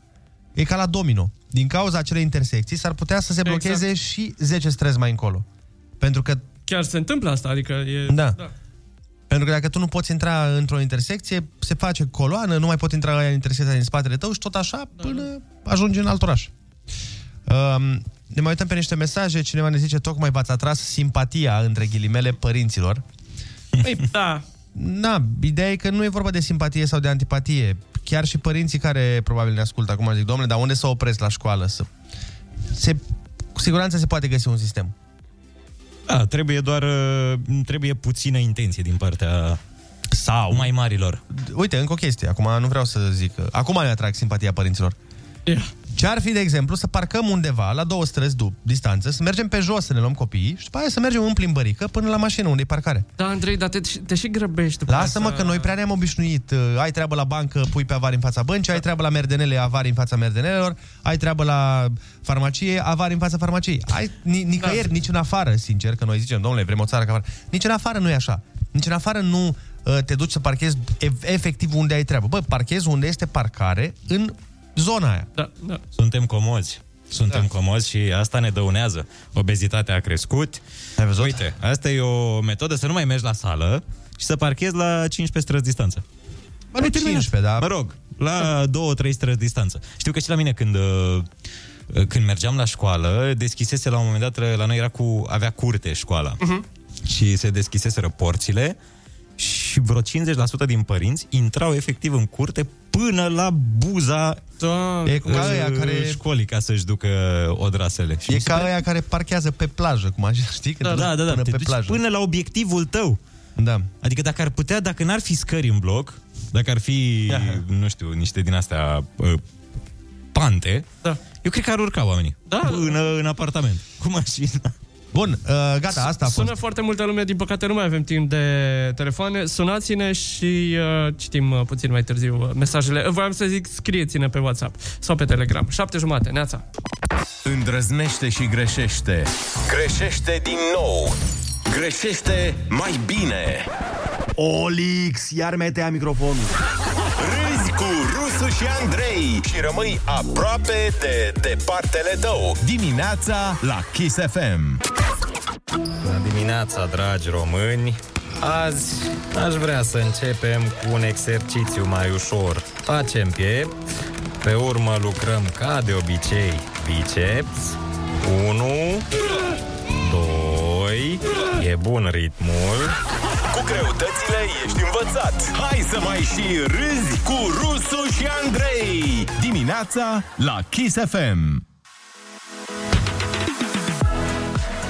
e ca la domino. Din cauza acelei intersecții s-ar putea să se blocheze Exact. și 10 străzi mai încolo. Pentru că Chiar se întâmplă asta, adică e... Da. Pentru că dacă tu nu poți intra într-o intersecție, se face coloană, nu mai pot intra în intersecția din spatele tău și tot așa până ajungi în alt oraș. Um, ne mai uităm pe niște mesaje, cineva ne zice tocmai v-ați atras simpatia între ghilimele părinților. Păi, da. Na, ideea e că nu e vorba de simpatie sau de antipatie. Chiar și părinții care probabil ne ascultă acum zic, domnule, dar unde să opresc la școală? Să... Se, cu siguranță se poate găsi un sistem. Da, trebuie doar uh, trebuie puțină intenție din partea sau mai marilor. Uite, încă o chestie. Acum nu vreau să zic. Acum ne atrag simpatia părinților. Yeah. Ce ar fi, de exemplu, să parcăm undeva la două străzi dup, distanță, să mergem pe jos să ne luăm copiii și după aia să mergem în plimbărică până la mașină unde e parcare. Da, Andrei, dar te, te și grăbești. după Lasă-mă asta. că noi prea ne-am obișnuit. Uh, Ai treabă la bancă, pui pe avari în fața băncii, ai treabă la merdenele, avari în fața merdenelelor, ai treabă la farmacie, avari în fața farmaciei. Ai, ni, nicăieri, nici în afară, sincer, că noi zicem, domnule, vrem o țară ca afară. Nici în afară nu e așa. Nici în afară nu uh, te duci să parchezi ev- efectiv unde ai treabă. Bă, parchezi unde este parcare în zona aia. Da, da. Suntem comozi. Suntem da. comozi și asta ne dăunează. Obezitatea a crescut. Ai văzut? Uite, asta e o metodă să nu mai mergi la sală și să parchezi la 15 străzi distanță. Bă, nu 15, da. Mă rog, la 2-3 străzi distanță. Știu că și la mine când uh, când mergeam la școală, deschisese la un moment dat, la noi era cu, avea curte școala. Mhm. și se deschiseseră porțile și vreo 50% din părinți intrau efectiv în curte până la buza da, E ca uh, ăia care- școlii ca să-și ducă odrasele. Și E mi se ca pare- ăia care parchează pe plajă, cum așa, știi? Când Da, te da, duci da, da. până Te pe duci plajă. până la obiectivul tău. Da. Adică dacă ar putea, dacă n-ar fi scări în bloc, dacă ar fi, nu știu, niște din astea uh, pante, da. eu cred că ar urca oamenii. Da. Până în apartament. Cu mașina. Bun, uh, gata, asta a Sună fost. foarte multă lume, din păcate nu mai avem timp de telefoane. Sunați-ne și uh, citim uh, puțin mai târziu uh, mesajele. Voiam să zic, scrieți-ne pe WhatsApp sau pe Telegram. Șapte jumate, neața. Îndrăznește și greșește. Greșește din nou. Greșește mai bine. Olix, iar metea microfonul. Râzi cu Rusu și Andrei și rămâi aproape de departele tău. Dimineața la Kiss FM. Bună dimineața, dragi români! Azi aș vrea să începem cu un exercițiu mai ușor. Facem piept, pe urmă lucrăm ca de obicei biceps. 1, 2, e bun ritmul. Cu greutățile ești învățat. Hai să mai și râzi cu Rusu și Andrei. Dimineața la Kiss FM.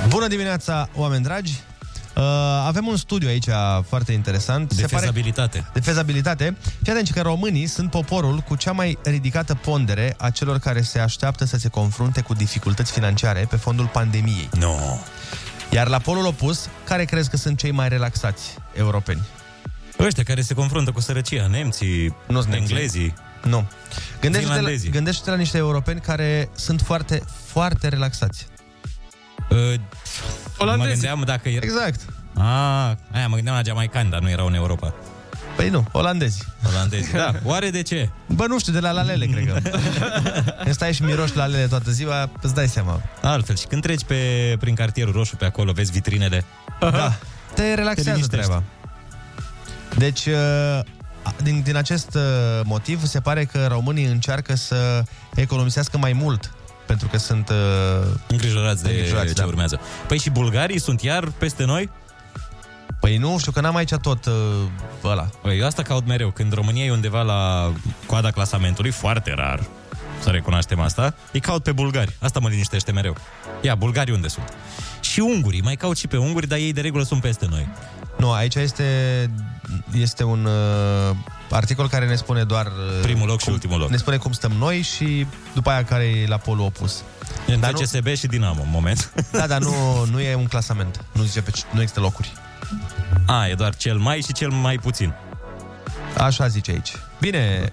Bună dimineața, oameni dragi! Uh, avem un studiu aici foarte interesant. De fezabilitate. de fezabilitate. Fii atenți că românii sunt poporul cu cea mai ridicată pondere a celor care se așteaptă să se confrunte cu dificultăți financiare pe fondul pandemiei. No. Iar la polul opus, care crezi că sunt cei mai relaxați europeni? Ăștia care se confruntă cu sărăcia, nemții, Nu sunt nemții. englezii. Nu. Gândește-te la, Finlandezii. gândește-te la niște europeni care sunt foarte, foarte relaxați. Uh, mă gândeam dacă era... Exact. Ah, aia, mă gândeam la jamaicani, dar nu erau în Europa. Păi nu, olandezi. Olandezi, da. Oare de ce? Bă, nu știu, de la lalele, cred că. Când stai și miroși lalele toată ziua, îți dai seama. Altfel, și când treci pe, prin cartierul roșu pe acolo, vezi vitrinele. Da. Te relaxează liniștește. treaba. Deci, uh, din, din acest uh, motiv, se pare că românii încearcă să economisească mai mult pentru că sunt... Uh, Îngrijorați de îngrijorați, ce da. urmează. Păi și bulgarii sunt iar peste noi? Păi nu, știu că n-am aici tot uh, ăla. Păi eu asta caut mereu. Când România e undeva la coada clasamentului, foarte rar, să recunoaștem asta, îi caut pe bulgari. Asta mă liniștește mereu. Ia, bulgarii unde sunt? Și ungurii, mai caut și pe unguri, dar ei de regulă sunt peste noi. Nu, aici este, este un uh, articol care ne spune doar... Uh, Primul loc și ultimul loc. Ne spune cum stăm noi și după aia care e la polul opus. Între Dar nu- CSB și Dinamo, în moment. Da, dar nu, nu e un clasament. Nu zice pe, nu există locuri. A, e doar cel mai și cel mai puțin. Așa zice aici. Bine.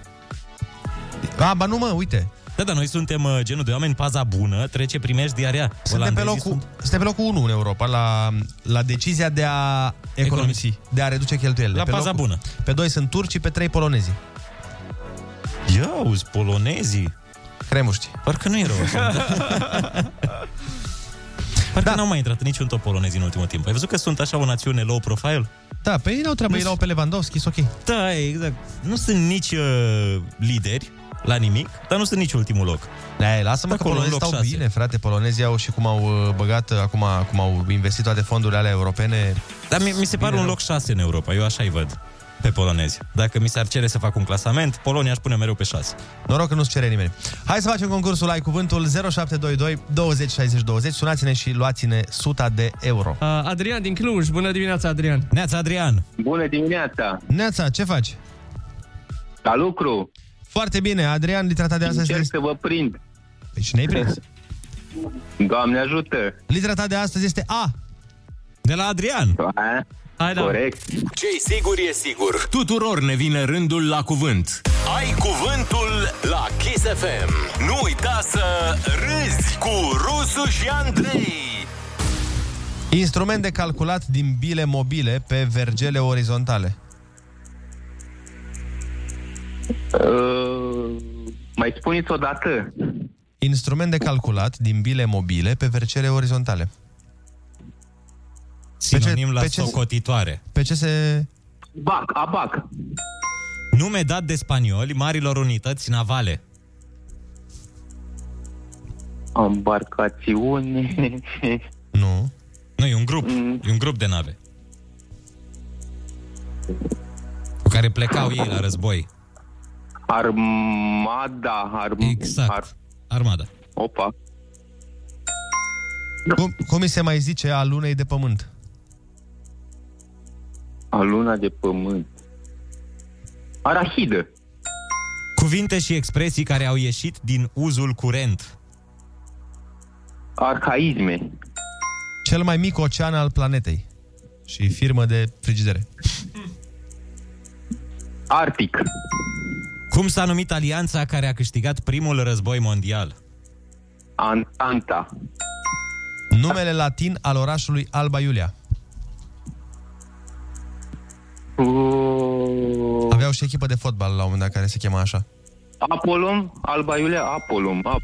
A, ba nu mă, uite. Da, da, noi suntem uh, genul de oameni, paza bună, trece, primești diarea. Suntem pe, Olandezii locul, suntem pe locul 1 în Europa la, la decizia de a economisi, de a reduce cheltuielile. La pe paza bună. Pe 2 sunt turcii, pe 3 polonezii. Ia uzi, polonezii. Cremuști. Parcă nu erau așa. Parcă da. n-au mai intrat în niciun top polonezi în ultimul timp. Ai văzut că sunt așa o națiune low profile? Da, pe ei n-au treabă, Nu ei l-au pe Lewandowski, sunt ok. Da, exact. Nu sunt nici uh, lideri la nimic, dar nu sunt nici ultimul loc. Da, lasă-mă că Acolo, în polonezii loc stau șase. bine, frate. Polonezii au și cum au uh, băgat, uh, acum cum au investit toate fondurile alea europene. Dar mi, mi se pare Bine, un rău. loc 6 în Europa, eu așa-i văd pe polonezi. Dacă mi s-ar cere să fac un clasament, Polonia aș pune mereu pe 6. Noroc că nu-ți cere nimeni. Hai să facem concursul Ai Cuvântul 0722 20 60 20. Sunați-ne și luați-ne 100 de euro. Uh, Adrian din Cluj. Bună dimineața, Adrian. Neața, Adrian. Bună dimineața! Neața, ce faci? La lucru! Foarte bine, Adrian, litera ta de astăzi Încerc este... să vă prind. Păi și ne-ai prins. Doamne ajută! Litera ta de astăzi este A. De la Adrian. Hai, da. Corect. Ce-i sigur e sigur. Tuturor ne vine rândul la cuvânt. Ai cuvântul la Kiss FM. Nu uita să râzi cu Rusu și Andrei. Instrument de calculat din bile mobile pe vergele orizontale. Uh, mai spuneți o dată. Instrument de calculat din bile mobile pe vergele orizontale. Sinonim la pe ce- socotitoare. Pe ce se... Bac, abac. Nume dat de spanioli marilor unități navale. Embarcațiune. Nu. Nu, e un grup. Mm. E un grup de nave. Cu care plecau ei la război. Armada. Arm... Exact. Ar... Armada. Opa. Cum, cum îi se mai zice a lunei de pământ? A luna de pământ. Arahidă. Cuvinte și expresii care au ieșit din uzul curent. Arhaisme. Cel mai mic ocean al planetei. Și firmă de frigidere. Arctic. Cum s-a numit alianța care a câștigat primul război mondial? Antanta. Numele latin al orașului Alba Iulia. Uh, Aveau și echipă de fotbal la un moment dat care se chema așa. Apolum. Alba Iulia. Apolum. Ap...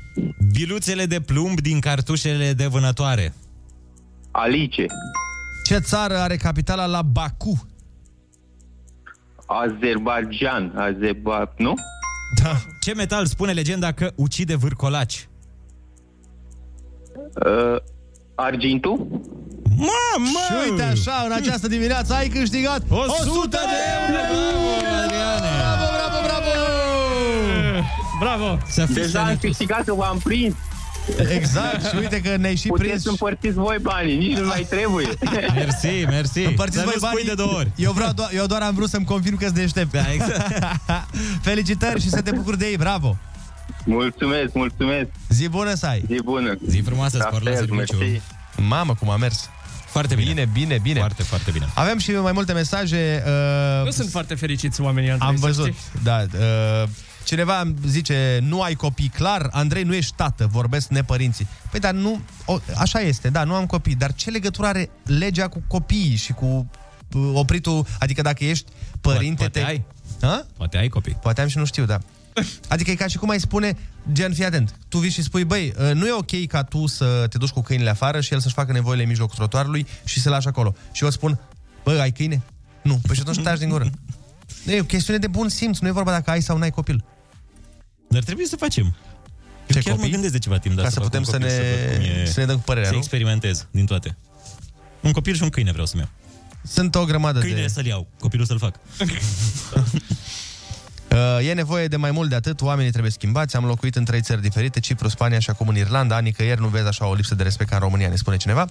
Biluțele de plumb din cartușele de vânătoare. Alice. Ce țară are capitala la Baku? Azerbaijan. Azerba... Nu? Da. Ce metal spune legenda că ucide vârcolaci? Uh, Argintul. Mamă! Și uite așa, în această dimineață ai câștigat 100 de euro! Bravo, bravo, bravo! Bravo! Să fii Deja am sănătos. câștigat că v-am prins. Exact, și uite că ne-ai și Puteți prins. împărțiți voi banii, nici nu mai trebuie. Mersi, mersi. Împărțiți Să voi nu spui banii. de două ori. Eu, vreau doar, eu doar am vrut să-mi confirm că-s deștept. Da, exact. Felicitări și să te bucuri de ei, bravo! mulțumesc, mulțumesc. Zi bună să ai! Zi bună. Zi frumoasă, La spor la fel, serviciu. mersi. Mamă, cum a mers! Foarte bine. Bine, bine, bine. Foarte, foarte bine. Avem și mai multe mesaje. Uh, Nu sunt foarte fericiți oamenii, Andrei, Am să văzut, știi. da. Uh, cineva îmi zice, nu ai copii, clar, Andrei, nu ești tată, vorbesc nepărinții. Păi, dar nu, o, așa este, da, nu am copii, dar ce legătură are legea cu copiii și cu uh, opritul, adică dacă ești părinte... Poate te... ai. Ha? Poate ai copii. Poate am și nu știu, da. Adică e ca și cum ai spune, gen, fii atent, tu vii și spui, băi, uh, nu e ok ca tu să te duci cu câinile afară și el să-și facă nevoile în mijlocul trotuarului și să-l lași acolo. Și eu spun, bă, ai câine? Nu. Păi și atunci taci din gură. E o chestiune de bun simț, nu e vorba dacă ai sau nu ai copil. Dar trebuie să facem. Eu Ce, chiar copii? mă gândesc de ceva timp. da, Ca să fac putem un să copil, ne- văd cum e- să ne dăm cu părerea, Să nu? experimentez din toate. Un copil și un câine vreau să-mi iau. Sunt o grămadă Câinele de... să-l iau, copilul să-l fac. Uh, e nevoie de mai mult de atât, oamenii trebuie schimbați. Am locuit în trei țări diferite, Cipru, Spania și acum în Irlanda. Nicăieri nu vezi așa o lipsă de respect ca în România, ne spune cineva.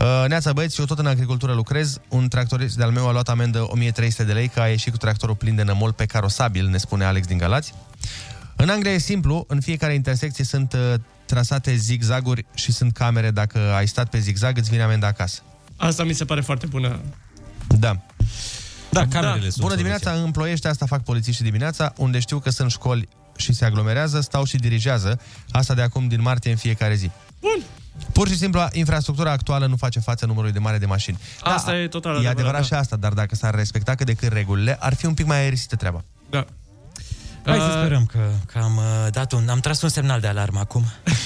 Uh, Neața băieți, eu tot în agricultură lucrez. Un tractorist de-al meu a luat amendă 1300 de lei că a ieșit cu tractorul plin de nămol pe carosabil, ne spune Alex din Galați. În Anglia e simplu, în fiecare intersecție sunt uh, trasate zigzaguri și sunt camere. Dacă ai stat pe zigzag, îți vine amenda acasă. Asta mi se pare foarte bună. Da. Da, camerele sunt Bună dimineața, în Ploiești asta fac polițiștii dimineața, unde știu că sunt școli și se aglomerează, stau și dirigează. Asta de acum din martie în fiecare zi. Bun. Pur și simplu, infrastructura actuală nu face față numărului de mare de mașini. Asta e total E adevărat, adevărat da. și asta, dar dacă s-ar respecta cât de cât regulile, ar fi un pic mai aerisită treaba. Da. Hai să Uh, sperăm că, că am uh, dat un... Am tras un semnal de alarmă acum.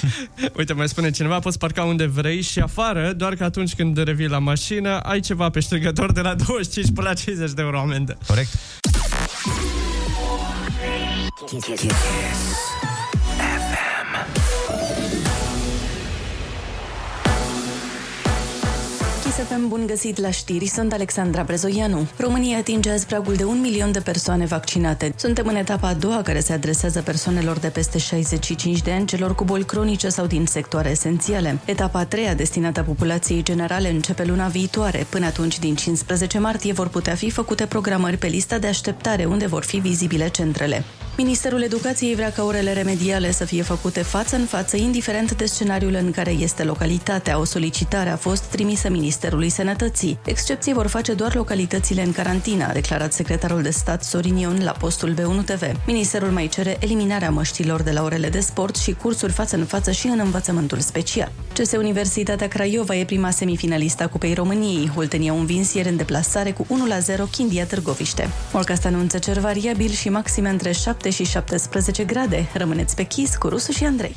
Uite, mai spune cineva, poți parca unde vrei și afară, doar că atunci când revii la mașină, ai ceva pe ștergător de la 25 până la 50 de euro amendă. Corect. Chisafem, bun găsit la știri, sunt Alexandra Brezoianu. România atinge azi pragul de un milion de persoane vaccinate. Suntem în etapa a doua care se adresează persoanelor de peste 65 de ani, celor cu boli cronice sau din sectoare esențiale. Etapa a treia, destinată populației generale, începe luna viitoare. Până atunci, din 15 martie, vor putea fi făcute programări pe lista de așteptare, unde vor fi vizibile centrele. Ministerul Educației vrea ca orele remediale să fie făcute față în față, indiferent de scenariul în care este localitatea. O solicitare a fost trimisă Ministerului Sănătății. Excepții vor face doar localitățile în carantină, a declarat secretarul de stat Sorin Ion la postul B1 TV. Ministerul mai cere eliminarea măștilor de la orele de sport și cursuri față în față și în învățământul special. CS Universitatea Craiova e prima semifinalistă a Cupei României. Oltenia au învins ieri în deplasare cu 1-0 Chindia Târgoviște. Morcast anunță cer variabil și maxime între 7 și 17 grade. Rămâneți pe chis cu Rusu și Andrei.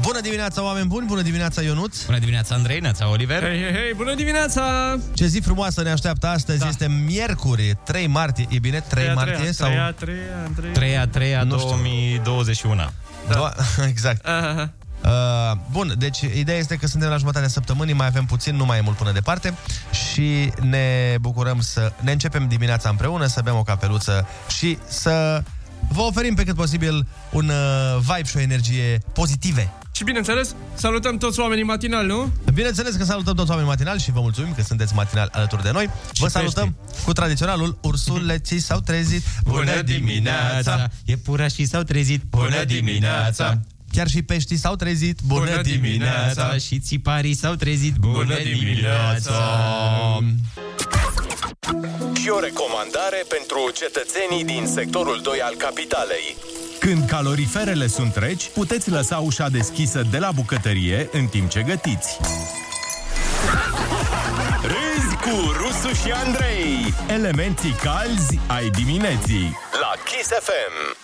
Bună dimineața, oameni buni! Bună dimineața, Ionuț! Bună dimineața, Andrei, neața, Oliver! Hei, hei, hei, bună dimineața! Ce zi frumoasă ne așteaptă astăzi! Da. Este miercuri, 3 martie. E bine? 3 Treia, martie? treia, sau... treia, treia, Andrei. 3 a 3 a Nu știu. 2021. Da. exact. Aha. Uh, bun, deci ideea este că suntem la jumătatea săptămânii, mai avem puțin, nu mai e mult până departe și ne bucurăm să ne începem dimineața împreună, să bem o cafeluță și să vă oferim pe cât posibil un uh, vibe și o energie pozitive. Și bineînțeles, salutăm toți oamenii matinali, nu? Bineînțeles că salutăm toți oamenii matinali și vă mulțumim că sunteți matinali alături de noi. Vă salutăm cu tradiționalul Ursuleții s-au trezit. E pura și s-au trezit. Chiar și peștii s-au trezit. Bună, dimineața! Și țiparii s-au trezit. Bună dimineața! Și o recomandare pentru cetățenii din sectorul 2 al capitalei. Când caloriferele sunt reci, puteți lăsa ușa deschisă de la bucătărie în timp ce gătiți. Râzi cu Rusu și Andrei Elementii calzi ai dimineții. la Kiss FM.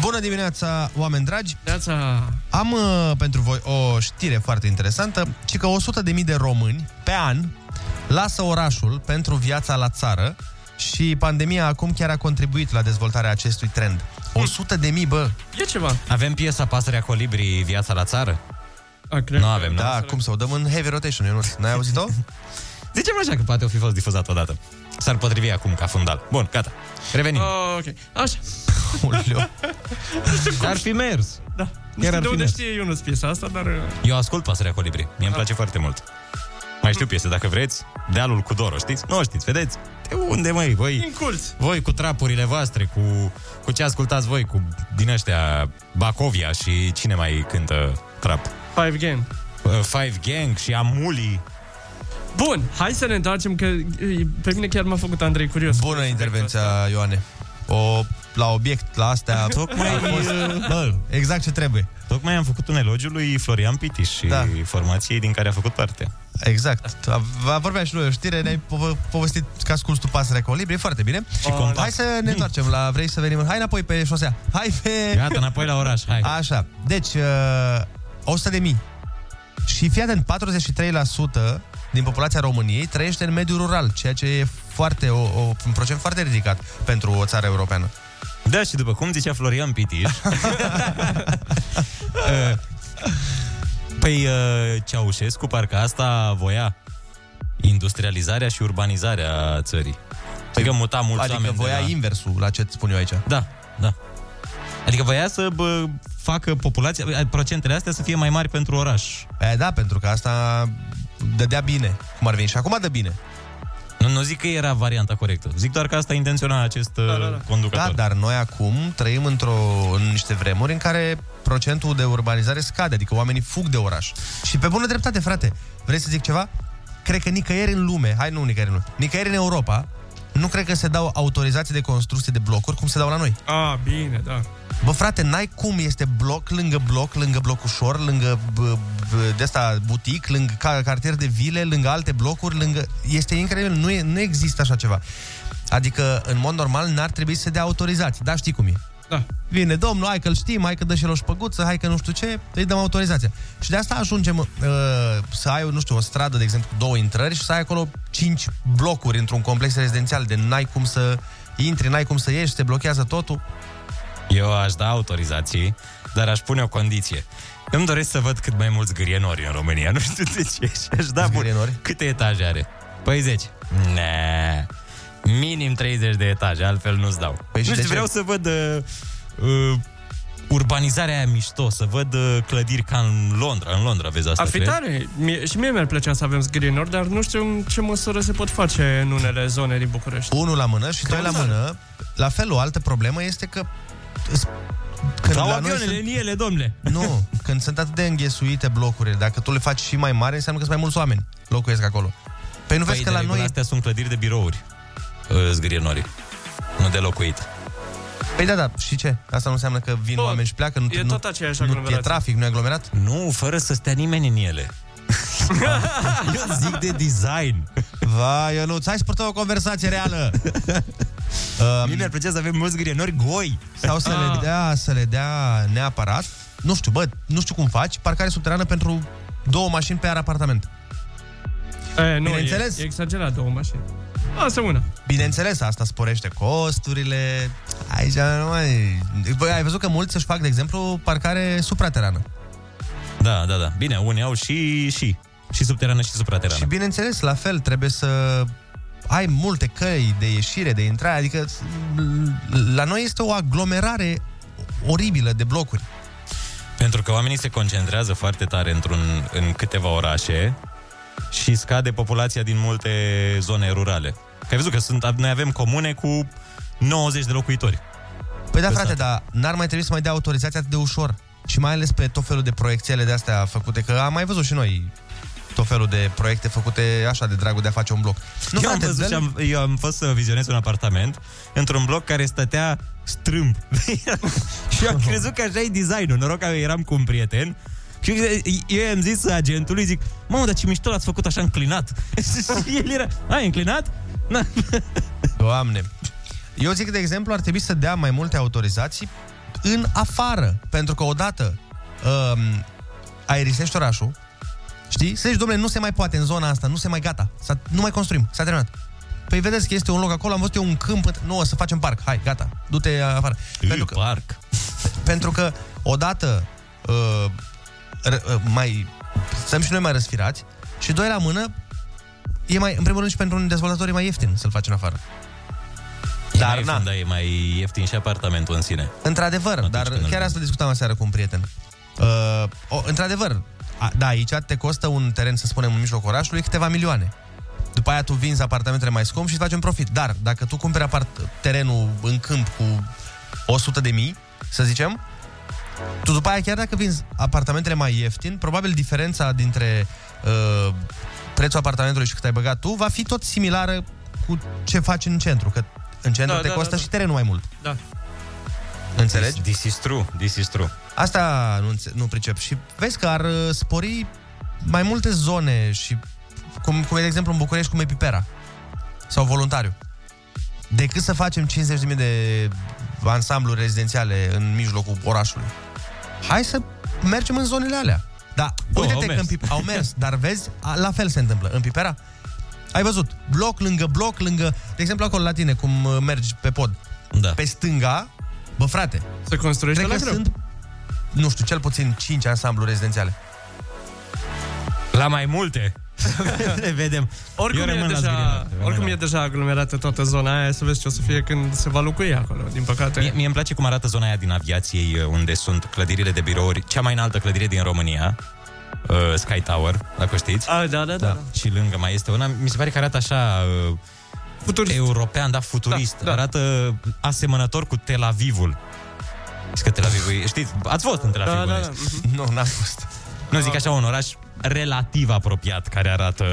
Bună dimineața, oameni dragi! Neața! Am uh, pentru voi o știre foarte interesantă, ci că 100.000 de români pe an lasă orașul pentru viața la țară și pandemia acum chiar a contribuit la dezvoltarea acestui trend. 100.000, bă! E ceva. Avem piesa Pasărea Colibri, Viața la țară? A, cred Nu că- avem, nu? Da, cum să o dăm în heavy rotation, Ionuț. N-ai auzit-o? Zicem așa că poate o fi fost difuzat odată. S-ar potrivi acum ca fundal. Bun, gata. Revenim. Oh, ok. Așa. Uleu. Ar fi mers. Da. Nu Chiar știu ar de fi unde mers. știe Ionuț piesa asta, dar... uh, Eu ascult Pasărea Colibri. Mie îmi place foarte mult. Mai știu piese, dacă vreți. Dealul cu Doro, știți? Nu o știți, vedeți? De unde, măi, voi? Din culți. Voi cu trapurile voastre, cu, cu ce ascultați voi, cu din ăștia Bacovia și cine mai cântă trap? Five Gang. Uh, Five Gang și Amuli. Bun, hai să ne întoarcem, că e, pe mine chiar m-a făcut Andrei curios. Bună intervenția, Ioane. O, la obiect, la astea... Tocmai, a fost, bă, exact ce trebuie. Tocmai am făcut un elogiu lui Florian Pitiș și Da. da. formației din care a făcut parte. Exact. A- a- Vorbeam și noi o știre, ne-ai po- povestit că asculti tu pasărea colibri, e foarte bine. Și compact. Hai să ne întoarcem la... Vrei să venim? Hai înapoi pe șosea. Hai pe... Gata, înapoi la oraș, hai. Așa. Deci, uh, 100 de mii. Și fii atent, 43% din populația României trăiește în mediul rural, ceea ce e foarte, o, o, un procent foarte ridicat pentru o țară europeană. Da, și după cum zicea Florian Pitiș, uh, păi uh, Ceaușescu parcă asta voia industrializarea și urbanizarea țării. Adică muta mulți Adică oameni voia de la... inversul la ce îți spun eu aici. Da, da. Adică voia să bă, facă populația, procentele astea să fie mai mari pentru oraș. E, da, pentru că asta dădea bine, cum ar veni. Și acum dă bine. Nu, nu zic că era varianta corectă. Zic doar că asta intenționa acest da, da, da. conducător. Da, dar noi acum trăim într-o, în niște vremuri în care procentul de urbanizare scade, adică oamenii fug de oraș. Și pe bună dreptate, frate, vrei să zic ceva? Cred că nicăieri în lume, hai nu nicăieri în lume, nicăieri în Europa, nu cred că se dau autorizații de construcție de blocuri cum se dau la noi. A, bine, da. Bă, frate, n-ai cum, este bloc lângă bloc, lângă bloc ușor, lângă b- b- de asta butic, lângă ca- cartier de vile, lângă alte blocuri, lângă... Este incredibil, nu, e, nu există așa ceva. Adică, în mod normal, n-ar trebui să dea autorizații, da, știi cum e. Da. Vine domnul, hai că-l știm, hai că dă și el o șpăguță, hai că nu știu ce, îi dăm autorizația. Și de asta ajungem uh, să ai, nu știu, o stradă, de exemplu, cu două intrări și să ai acolo cinci blocuri într-un complex rezidențial, de n-ai cum să intri, n-ai cum să ieși, se blochează totul. Eu aș da autorizații, dar aș pune o condiție. Îmi doresc să văd cât mai mulți gârienori în România. Nu știu de ce. Și aș da bun. Câte etaje are? Păi 10. Ne. Minim 30 de etaje, altfel nu-ți dau. Păi și nu de știu, ce? vreau să văd uh, uh, urbanizarea aia mișto, să văd uh, clădiri ca în Londra. În Londra vezi asta, Ar fi crezi? tare. Mie, și mie mi-ar plăcea să avem screenuri, dar nu știu în ce măsură se pot face în unele zone din București. Unul la mână și doi la mână. La fel, o altă problemă este că s- când Au la noi avioanele în ele, domnule. Nu, când sunt atât de înghesuite blocurile, dacă tu le faci și mai mari, înseamnă că sunt mai mulți oameni locuiesc acolo. Păi nu vezi că de la regulă noi... astea sunt clădiri de birouri, uh, zgrienorii. Nu de locuit. Păi da, da, și ce? Asta nu înseamnă că vin oameni și șpleacă? Nu, e nu, tot aceeași nu e aglomerație. trafic, nu e aglomerat? Nu, fără să stea nimeni în ele. Eu zic de design. Vai, Ionuț, hai să purtăm o conversație reală. Mie mi-ar plăcea să avem mulți zgrienori goi. Sau să Ah. le dea, să le dea neapărat, nu știu, bă, nu știu cum faci, parcare subterană pentru două mașini pe ar apartament. E, nu, Bineînțeles. E, e exagerat două mașini. Asta una. Bineînțeles, asta sporește costurile. Aici nu mai... Băi, ai văzut că mulți își fac, de exemplu, parcare supraterană. Da, da, da. Bine, unii au și, și. Și subterană și supraterană. Și bineînțeles, la fel, trebuie să ai multe căi de ieșire, de intrare, adică la noi este o aglomerare oribilă de blocuri. Pentru că oamenii se concentrează foarte tare într-un, în câteva orașe și scade populația din multe zone rurale. Că ai văzut că sunt, noi avem comune cu 90 de locuitori. Păi da, Pe frate, sat. dar n-ar mai trebui să mai dea autorizația atât de ușor. Și mai ales pe tot felul de proiecțiile de astea făcute, că am mai văzut și noi tot felul de proiecte făcute așa de dragul de a face un bloc. Nu, eu, am frate, văzut dă-le- și am, eu am fost să vizionez un apartament într-un bloc care stătea strâmb. și eu am crezut că așa e designul. Noroc că eram cu un prieten și eu i-am zis agentului, zic, mamă, dar ce mișto l-ați făcut așa înclinat. și el era, a, înclinat? Na. Doamne. Eu zic, de exemplu, ar trebui să dea mai multe autorizații în afară. Pentru că odată um, aerisești orașul, știi? Să zici, domnule, nu se mai poate în zona asta, nu se mai gata, s-a, nu mai construim, s-a terminat. Păi vedeți că este un loc acolo, am văzut eu un câmp, nu, o să facem parc, hai, gata, du-te afară. pentru că, parc. Pentru că odată uh, r- uh, mai stăm și noi mai răsfirați și doi la mână e mai, în primul rând și pentru un dezvoltator e mai ieftin să-l faci în afară. Dar, mai ieftin, da, e mai ieftin și apartamentul în sine. Într-adevăr, dar când chiar îl- asta discutam aseară cu un prieten. Uh, o, într-adevăr, a, da, aici te costă un teren, să spunem, în mijlocul orașului, câteva milioane. După aia tu vinzi apartamentele mai scump și îți faci un profit. Dar dacă tu cumperi apart- terenul în câmp cu 100 de mii, să zicem, tu după aia, chiar dacă vinzi apartamentele mai ieftin, probabil diferența dintre uh, prețul apartamentului și cât ai băgat tu va fi tot similară cu ce faci în centru. Că în centru Da, te da, costă da, da. și terenul mai mult. Da. Înțelegi? This, this is true, this is true. Asta nu, înțe- nu pricep. Și vezi că ar uh, spori mai multe zone și cum, cum e, de exemplu, în București, cum e Pipera sau voluntariu. Decât să facem 50.000 de ansambluri rezidențiale în mijlocul orașului. Hai să mergem în zonele alea. Da, Oh, uite-te au că mers. în Pip- au mers, dar vezi, a, la fel se întâmplă. În Pipera, ai văzut, bloc lângă bloc, lângă... De exemplu, acolo la tine, cum uh, mergi pe pod. Da. Pe stânga, bă, frate, Se construiește Cred la că greu. sunt, nu știu, cel puțin 5 ansambluri rezidențiale. La mai multe. Le vedem. Oricum, Eu e rămân la deja, zgrienat. oricum e deja aglomerată toată zona aia, să vezi ce o să fie când se va locui acolo, din păcate. Mie, mie îmi place cum arată zona aia din aviației, uh, unde sunt clădirile de birouri, cea mai înaltă clădire din România, uh, Sky Tower, dacă știți. A, da, da, da. Și lângă mai este una, mi se pare că arată așa... Uh, futurist. European, da, futurist. Da, Da, da. da. Arată asemănător cu Tel Avivul. Știți că Tel Avivul e, știți, ați fost în Tel Da, Aviv, da, bănuiesc. da. Nu, n-am fost. Nu zic așa, un oraș relativ apropiat, care arată...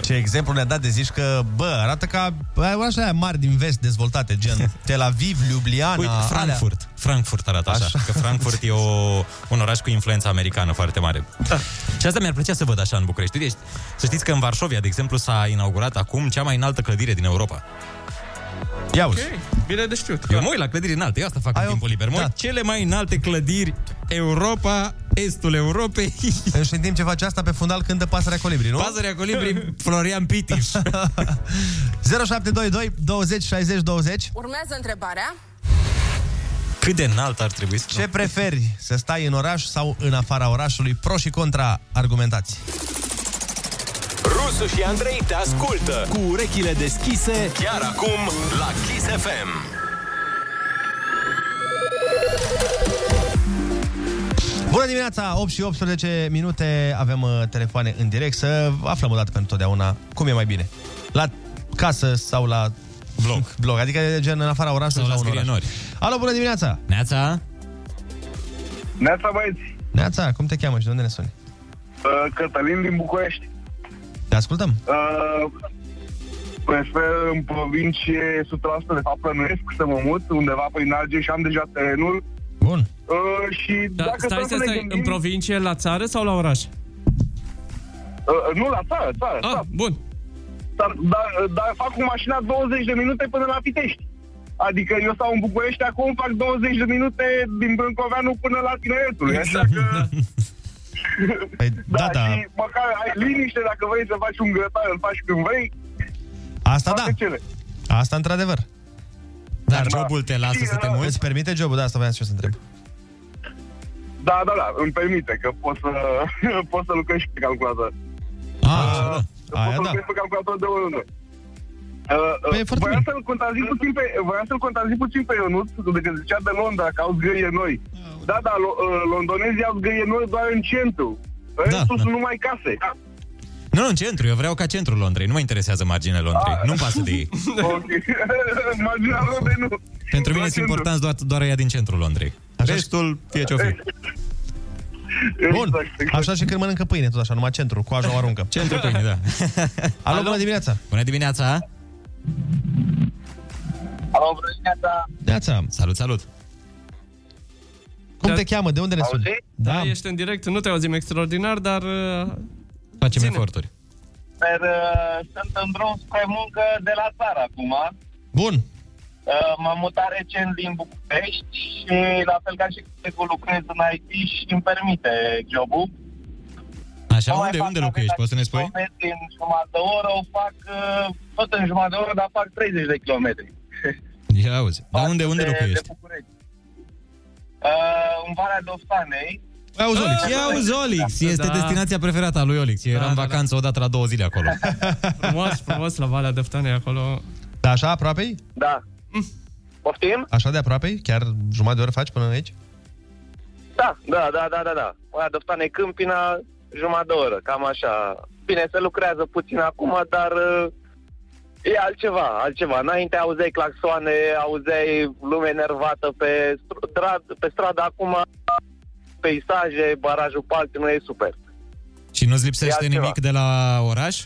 Ce exemplu ne-a dat de zici că, bă, arată ca bă, orașele aia mari din vest dezvoltate, gen Tel Aviv, Ljubljana, Uite, Frankfurt. alea. Frankfurt arată așa, Așa. așa. că Frankfurt e o, un oraș cu influență americană foarte mare. Da. Și asta mi-ar plăcea să văd așa în București. Uite, să știți că în Varșovia, de exemplu, s-a inaugurat acum cea mai înaltă clădire din Europa. Ia Ok, uzi. bine de știut. Eu mă uit la clădiri înalte, eu asta fac Ai în o- timpul liber. Mă da. uit cele mai înalte clădiri Europa, estul Europei. Și în timp ce face asta, pe fundal cântă Pasărea Colibri, nu? Pasărea colibri Florian Pitiș. 0722 20 60 20 Urmează întrebarea. Cât de înalt ar trebui să... Ce preferi, să stai în oraș sau în afara orașului? Pro și contra argumentați. Rusu și Andrei te ascultă cu urechile deschise chiar acum la Kiss FM. Bună dimineața, 8 și 18 minute, avem uh, telefoane în direct să aflăm o dată pentru totdeauna cum e mai bine. La casă sau la blog. blog adică de gen în afara orașului Sau la sau, în oraș. scrienori. Alo, bună dimineața! Neața! Neața băieți, Neața, cum te cheamă și de unde ne suni? uh, Cătălin din București. Te ascultăm. Uh, prefer în provincie 100% de fapt plănuiesc să mă mut undeva prin Argeș și am deja terenul. Bun. Uh, și Da, dacă stai, stăm stai, să ne stai, gândim, în provincie, la țară sau la oraș? uh, nu la țară, țară. Ah, țară. bun. Dar, dar, dar fac cu mașina 20 de minute până la Pitești. Adică eu stau în București, acum fac 20 de minute din Brâncoveanu până la Tineretul. Așa că... Păi, da, da, și măcar ai liniște dacă vrei să faci un grătar, îl faci când vrei. Asta da. Cele. Asta într-adevăr. Dar jobul te lasă să te muți? Îți permite jobul? Da, asta voiam și eu să întreb. Da, da, da, îmi permite că pot să, pot să lucrez și pe calculator. Ah, Pot să lucrez pe calculator de oriunde. Uh, Păi, uh, voiam să-l contrazic puțin pe, voiam să-l contrazic puțin pe Ionuț, de când zicea de Londra că au zgârie noi. Da, da, lo, uh, londonezii au zgârie noi doar în centru. Restul da. sunt numai case. Nu, nu, în centru. Eu vreau ca centrul Londrei. Nu mă interesează marginea Londrei. Ah. Nu-mi pasă de ei. ok. Marginea Londrei nu. Pentru mine Doar sunt centru. importanți doar, doar ea din centrul Londrei. Restul, fie ce-o fi. Bun. Așa și când mănâncă pâine, tot așa, numai centru, cu o aruncă. Centru pâine, da. Alo, bună dimineața! Bună dimineața! Alo, bună dimineața! Neața! Salut, salut! Cum te cheamă? De unde ne suni? Da. Ești în direct, nu te auzim extraordinar, dar... uh, Facem ține. eforturi. Dar uh, sunt în drum spre muncă de la țară acum. Bun. Uh, m-am mutat recent din București și la fel ca și colegul lucrez în IT și îmi permite jobul. Așa, Nu mai unde, fac unde locuiești? Poți să ne spui? kilometri În jumătate de oră o fac, uh, tot în jumătate de oră, dar fac 30 de kilometri. Ia auzi. Dar unde, unde de, locuiești? De București. Uh, în Valea Doftanei. Auzi, Olix. Ia auzi, Olix. Este Da. destinația preferată a lui Olix. Eu eram în da, da. vacanță odată la două zile acolo. Frumos, frumos, la Valea Dăftanei acolo. Da, așa aproape Da. Poftim? Așa de aproape Chiar jumătate de oră faci până aici? Da, da, da, da, da, da. Valea Doftanei Câmpina, jumătate de oră, cam așa. Bine, se lucrează puțin acum, dar uh, e altceva, altceva. Înainte auzeai claxoane, auzeai lume nervată pe, strad, pe stradă, acum peisaje, barajul Palti, nu e super. Și nu-ți lipsește E altceva. nimic de la oraș?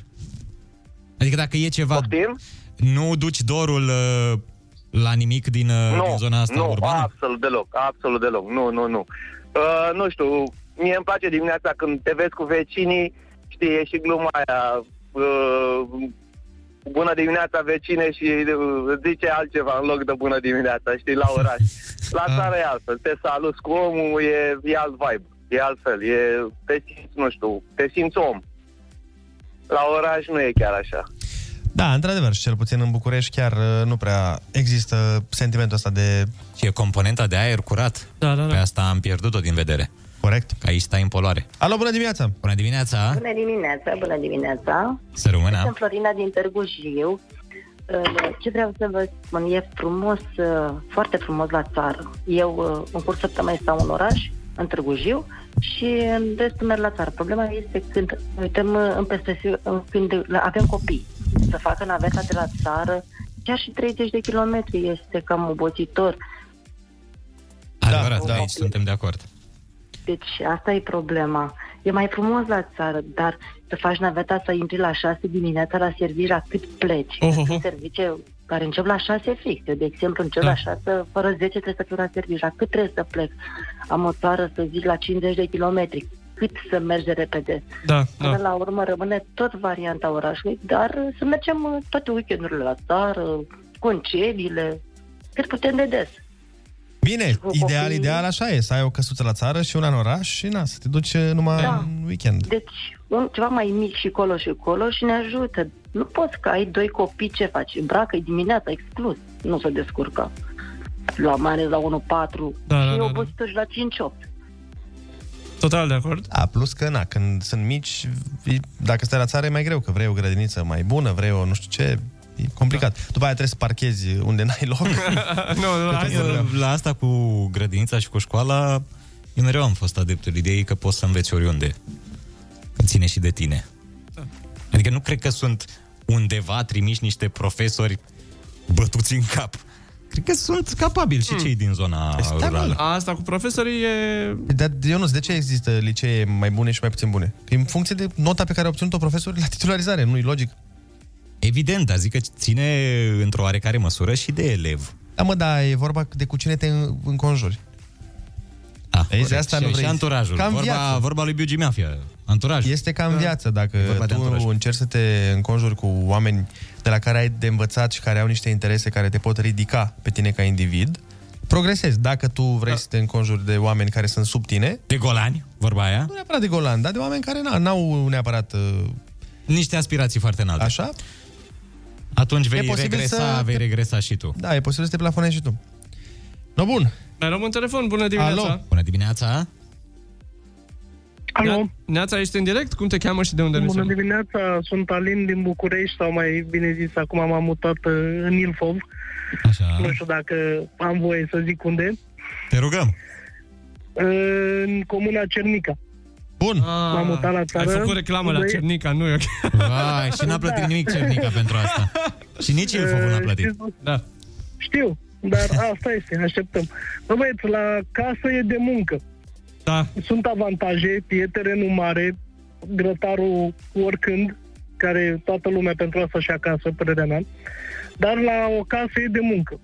Adică dacă e ceva... Poftim? Nu duci dorul uh, la nimic din, uh, din zona asta nu, urbană? absolut deloc, absolut deloc, nu, nu, nu. Uh, nu știu, mie îmi place dimineața când te vezi cu vecinii, știi, e și gluma aia, uh, bună dimineața vecine și uh, îți zice altceva în loc de bună dimineața, știi, la oraș. La țară e altfel, te saluți cu omul, e, e alt vibe, e altfel, e, te simți, nu știu, te simți om. La oraș nu e chiar așa. Da, într-adevăr, și cel puțin în București chiar uh, nu prea există sentimentul ăsta de... Și e componenta de aer curat. Da, da, da. Pe asta am pierdut-o din vedere. Corect. Că aici stai în poluare. Alo, bună dimineața! Bună dimineața! Bună dimineața, bună dimineața. Să rămână. Sunt Florina din Târgu Jiu. Uh, Ce vreau să vă spun, e frumos, uh, foarte frumos la țară. Eu uh, în curs săptămâni stau în oraș, în Târgu Jiu, și în restul merg la țară. Problema este când ne uităm uh, în perspectivă, uh, când avem copii, să facă naveta de la țară, chiar și 30 de kilometri este cam obositor. Adevărat, da, aici suntem de acord. Deci asta e problema. E mai frumos la țară, dar să faci naveta să intri la 6 dimineața la servirea cât pleci. Oh, oh, oh. Sunt servicii care încep la 6 fix. Eu, de exemplu, încep Da. la 6, fără 10 trebuie să fiu la servirea. Cât trebuie să plec? Am o țară, să zic, la 50 de kilometri. Cât să merge repede? Da, Până da. la urmă rămâne tot varianta orașului, dar uh, să mergem uh, toate weekendurile la țară, concediile, cât putem de des. Bine, Cu ideal, copiii. ideal așa e, să ai o căsuță la țară și una în oraș și na, să te duci uh, numai Da. în weekend. Deci, un, ceva mai mic și colo și colo și ne ajută. Nu poți că ai doi copii, ce faci? Îmbracă-i dimineața, exclus. Nu se descurcă. La mai ales la 1-4 Da, și da, da, da. obositor și la 5-8. Total de acord. Da, plus că, na, când sunt mici, e- dacă stai la țară e mai greu, că vrei o grădiniță mai bună, vrei o nu știu ce, e complicat. După aia trebuie să parchezi unde n-ai loc. nu, nu, hai să... La asta cu grădinița și cu școala, Eu mereu am fost adeptul ideii că poți să înveți oriunde. Că ține și de tine. Adică nu cred că sunt undeva trimiși niște profesori bătuți în cap. Cred că sunt capabili și cei din zona rurală. Asta cu profesorii e... Dar, Ionuț, de ce există licee mai bune și mai puțin bune? Că e în funcție de nota pe care a obținut-o profesorii la titularizare, nu-i logic? Evident, dar zic că ține într-o oarecare măsură și de elev. Da, mă, da, e vorba de cu cine te în- înconjuri. Ah, Vezi, corect. asta și, nu vrei. și anturajul. Ca în vorba, viață. vorba lui Biugi Mafia. Anturaj. Este ca în viață, dacă E vorba de anturaj. tu încerci să te înconjuri cu oameni de la care ai de învățat și care au niște interese care te pot ridica pe tine ca individ, progresezi. Dacă tu vrei Da. să te înconjuri de oameni care sunt sub tine... De golani, vorba aia? Nu neapărat de golani, dar de oameni care na, n-au neapărat... Uh, Niște aspirații foarte înalte. Așa? Atunci E vei posibil regresa, să vei te- regresa și tu. Da, e posibil să te plafonezi și tu. No, bun. Mai luăm un telefon, bună dimineața. Alo. Bună dimineața. Alo. Neața, ești în direct? Cum te cheamă și de unde ne Bună suni? dimineața, sunt Alin din București, sau mai bine zis, acum m-am mutat uh, în Ilfov. Așa. Nu știu dacă am voie să zic unde. Te rugăm. Uh, În comuna Cernica. Bun. M-am mutat la țară. Ai făcut reclamă la unde- Cernica, nu e ok. Vai, și n-a plătit Da. nimic Cernica pentru asta. Și nici Ilfovul n-a plătit. Da. Știu, dar asta este, așteptăm. Bă, băieți, la casă e de muncă. Da. Sunt avantaje, e terenul mare, grătarul oricând, care toată lumea pentru asta și acasă, părerea mea. Dar la o casă e de muncă.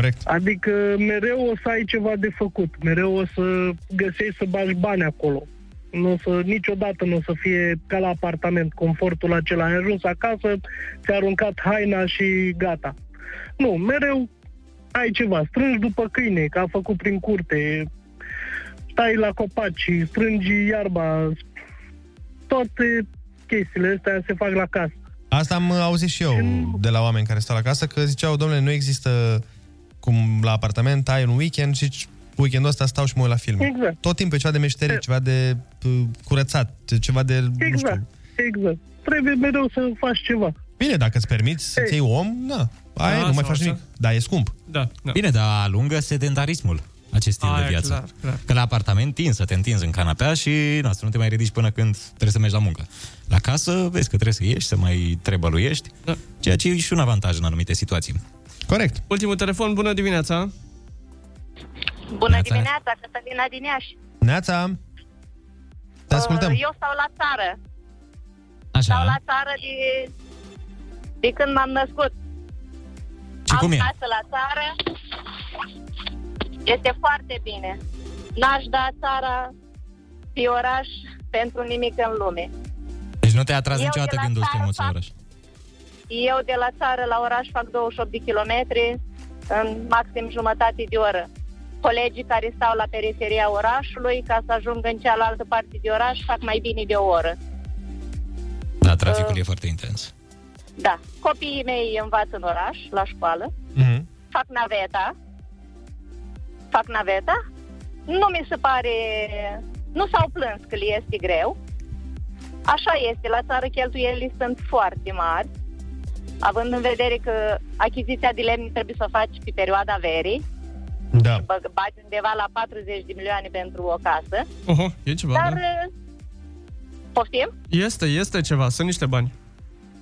Corect. Adică mereu o să ai ceva de făcut, mereu o să găsești să bagi bani acolo. Nu o să, niciodată nu o să fie ca la apartament, confortul acela. Ai ajuns acasă, ți-a aruncat haina și gata. Nu, mereu ai ceva. Strângi după câine, că a făcut prin curte, stai la copaci, strângi iarba, toate chestiile astea se fac la casă. Asta am auzit și eu de la oameni care stau la casă, că ziceau, domnule, nu există cum la apartament, ai un weekend și zici, weekendul ăsta stau și mă uit la filme. Exact. Tot timpul e ceva de meșterie, ceva de uh, curățat, ceva de... Nu știu. Exact, exact. Trebuie mereu să faci ceva. Bine, dacă îți permiți să-ți iei om, na, aia Da, nu mai sau faci așa. nimic. Da, e scump. Da, da. Bine, dar alungă sedentarismul acest stil Aia, de viață. clar, clar. Că la apartament tinzi să te întinzi în canapea și na, să nu te mai ridici până când trebuie să mergi la muncă. La casă vezi că trebuie să ieși, să mai trebăluiești, da. ceea ce e și un avantaj în anumite situații. Corect. Ultimul telefon, bună dimineața. Bună dimineața, Cătălina din Iași. Neața, te ascultăm. Uh, Eu stau la țară. Așa. Stau la țară de, de când m-am născut. Și Am cum e? casă la țară. Este foarte bine. N-aș da țara pe oraș pentru nimic în lume. Deci nu te-a atras Eu niciodată de la gândul să te țară muți în fac- oraș. Eu de la țară la oraș fac 28 de kilometri în maxim jumătate de oră. Colegii care stau la periferia orașului, ca să ajungă în cealaltă parte de oraș, fac mai bine de o oră. Da, traficul e foarte intens. Da. Copiii mei învață în oraș, la școală, Mhm. fac naveta. Fac naveta. Nu mi se pare... Nu s-au plâns că le este greu. Așa este, la țară cheltuielile sunt foarte mari, având în vedere că achiziția de lemn trebuie să o faci pe perioada verii, Da. bă- bagi undeva la 40 de milioane pentru o casă, Oho, e ceva, dar... da? uh, Poftim? Este, este ceva, sunt niște bani.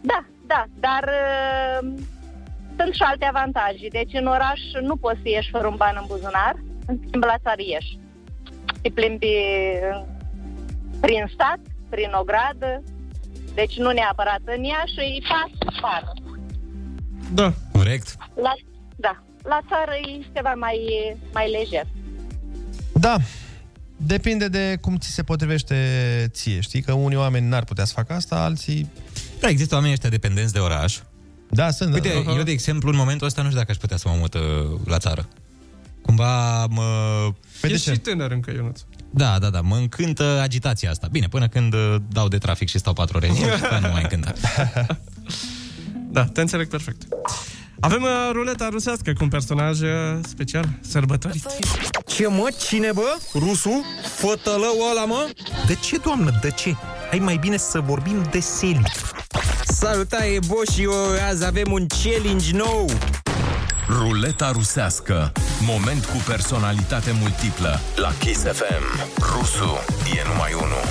Da, da, dar uh, sunt și alte avantaje. Deci în oraș nu poți să ieși fără un ban în buzunar, în schimb la țară ieși. Te plimbi uh, prin stat, prin o gradă, deci nu neapărat în Iași, îi pas pară. Da. Corect. La, da, la țară e ceva mai, mai lejer. Da, depinde de cum ți se potrivește ție. Știi că unii oameni n-ar putea să facă asta, alții... Da, există oameni ăștia dependenți de oraș. Da, sunt. Uite, da. eu, de exemplu, în momentul ăsta nu știu dacă aș putea să mă mut uh, la țară. Cumva mă... Păi Ești și tânăr încă, Ionuț. Da, da, da, mă încântă agitația asta. Bine, până când uh, dau de trafic și stau patru ore în el, după nu mai încântă. Da, te înțeleg perfect. Avem uh, ruleta rusească cu un personaj uh, special, sărbătorit. Ce mă? Cine bă? Rusu? Fătălău ăla mă? De ce, doamnă, de ce? Hai mai bine să vorbim de seli. Salutare, Bo și eu, azi avem un challenge nou. Ruleta rusească Moment cu personalitate multiplă. La Kiss FM, Rusu e numai unul.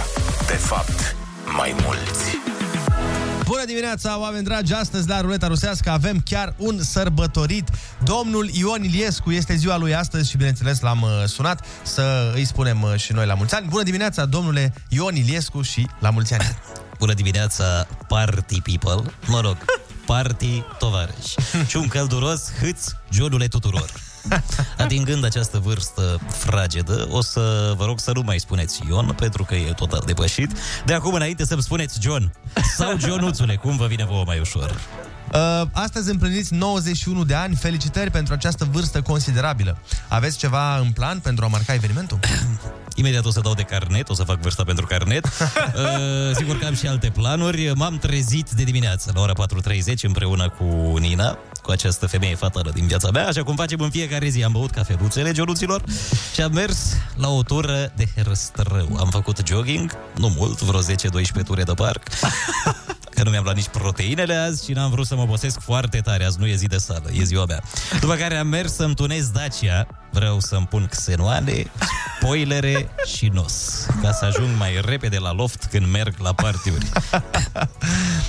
De fapt, mai mulți. Bună dimineața, oameni dragi! Astăzi la Ruleta Rusească avem chiar un sărbătorit. Domnul Ion Iliescu este ziua lui astăzi și bineînțeles l-am uh, sunat să îi spunem uh, și noi la mulți ani. Bună dimineața, domnule Ion Iliescu și la mulți ani! Bună dimineața, party people. Mă rog, party tovarăși. Și un călduros hâț, Johnule tuturor. Atingând această vârstă fragedă, o să vă rog să nu mai spuneți Ion, pentru că e total depășit. De acum înainte să-mi spuneți John sau Johnuțule, cum vă vine vouă mai ușor. Uh, astăzi împliniți 91 de ani. Felicitări pentru această vârstă considerabilă. Aveți ceva în plan pentru a marca evenimentul? Imediat o să dau de carnet, o să fac vârsta pentru carnet. Uh, sigur că am și alte planuri. M-am trezit de dimineață la ora 4.30 împreună cu Nina, cu această femeie fatală din viața mea, așa cum facem în fiecare zi. Am băut cafeluțele, geonuților, și am mers la o tură de herăstrău. Am făcut jogging, nu mult, vreo 10-12 ture de parc. Că nu mi-am luat nici proteinele azi și n-am vrut să mă obosesc foarte tare. Azi nu e zi de sală, e ziua mea. După care am mers să-mi tunez Dacia. Vreau să-mi pun xenoane, spoilere și nos. Ca să ajung mai repede la loft când merg la partiuri.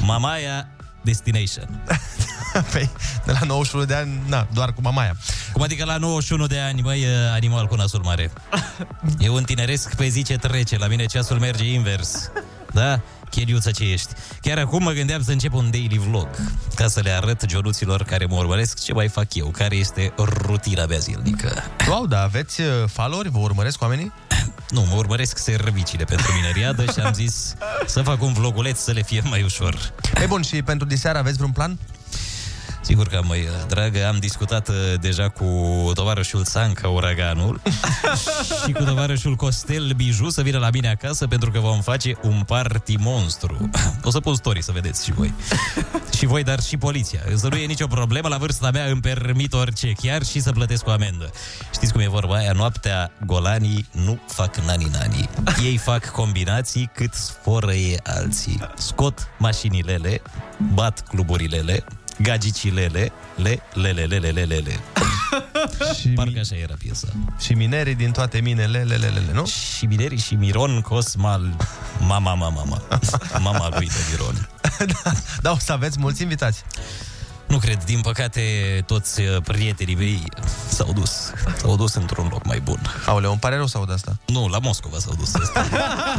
Mamaia Destination. Păi, de la 91 de ani, na, doar cu mamaia. Cum adică la 91 de ani, băi, e animal cu nasul mare. Eu întineresc pe zi ce trece, la mine ceasul merge invers. Da? Cheliuță ce ești. Chiar acum mă gândeam să încep un daily vlog, ca să le arăt jonuților care mă urmăresc ce mai fac eu, care este rutina mea zilnică. Wow, da, aveți uh, followeri? Vă urmăresc oamenii? Nu, mă urmăresc serviciile pentru mineriadă și am zis să fac un vloguleț să le fie mai ușor. E bun, și pentru diseară aveți vreun plan? Sigur că am, măi, dragă, am discutat uh, deja cu tovarășul Sanca Uraganul și cu tovarășul Costel Biju să vină la mine acasă pentru că vom face un party monstru. O să pun story să vedeți și voi. și voi, dar și poliția. Să nu e nicio problemă, la vârsta mea îmi permit orice, chiar și să plătesc o amendă. Știți cum e vorba aia? Noaptea golanii nu fac nani-nani. Ei fac combinații cât sforăie alții. Scot mașinilele, bat cluburilele, gagicilele, le, le, le, le, le, le, le, le. și Parcă așa era piesa. Și minerii din toate minele, le, le, le, le, nu? Și minerii și Miron Cosmal, mama, mama, mama. Mama lui de Miron. da, da, o să aveți mulți invitați. Nu cred, din păcate, toți uh, prietenii mei s-au dus. S-au dus într-un loc mai bun. Aoleu, îmi pare rău să aud asta. Nu, la Moscova s-au dus. Asta,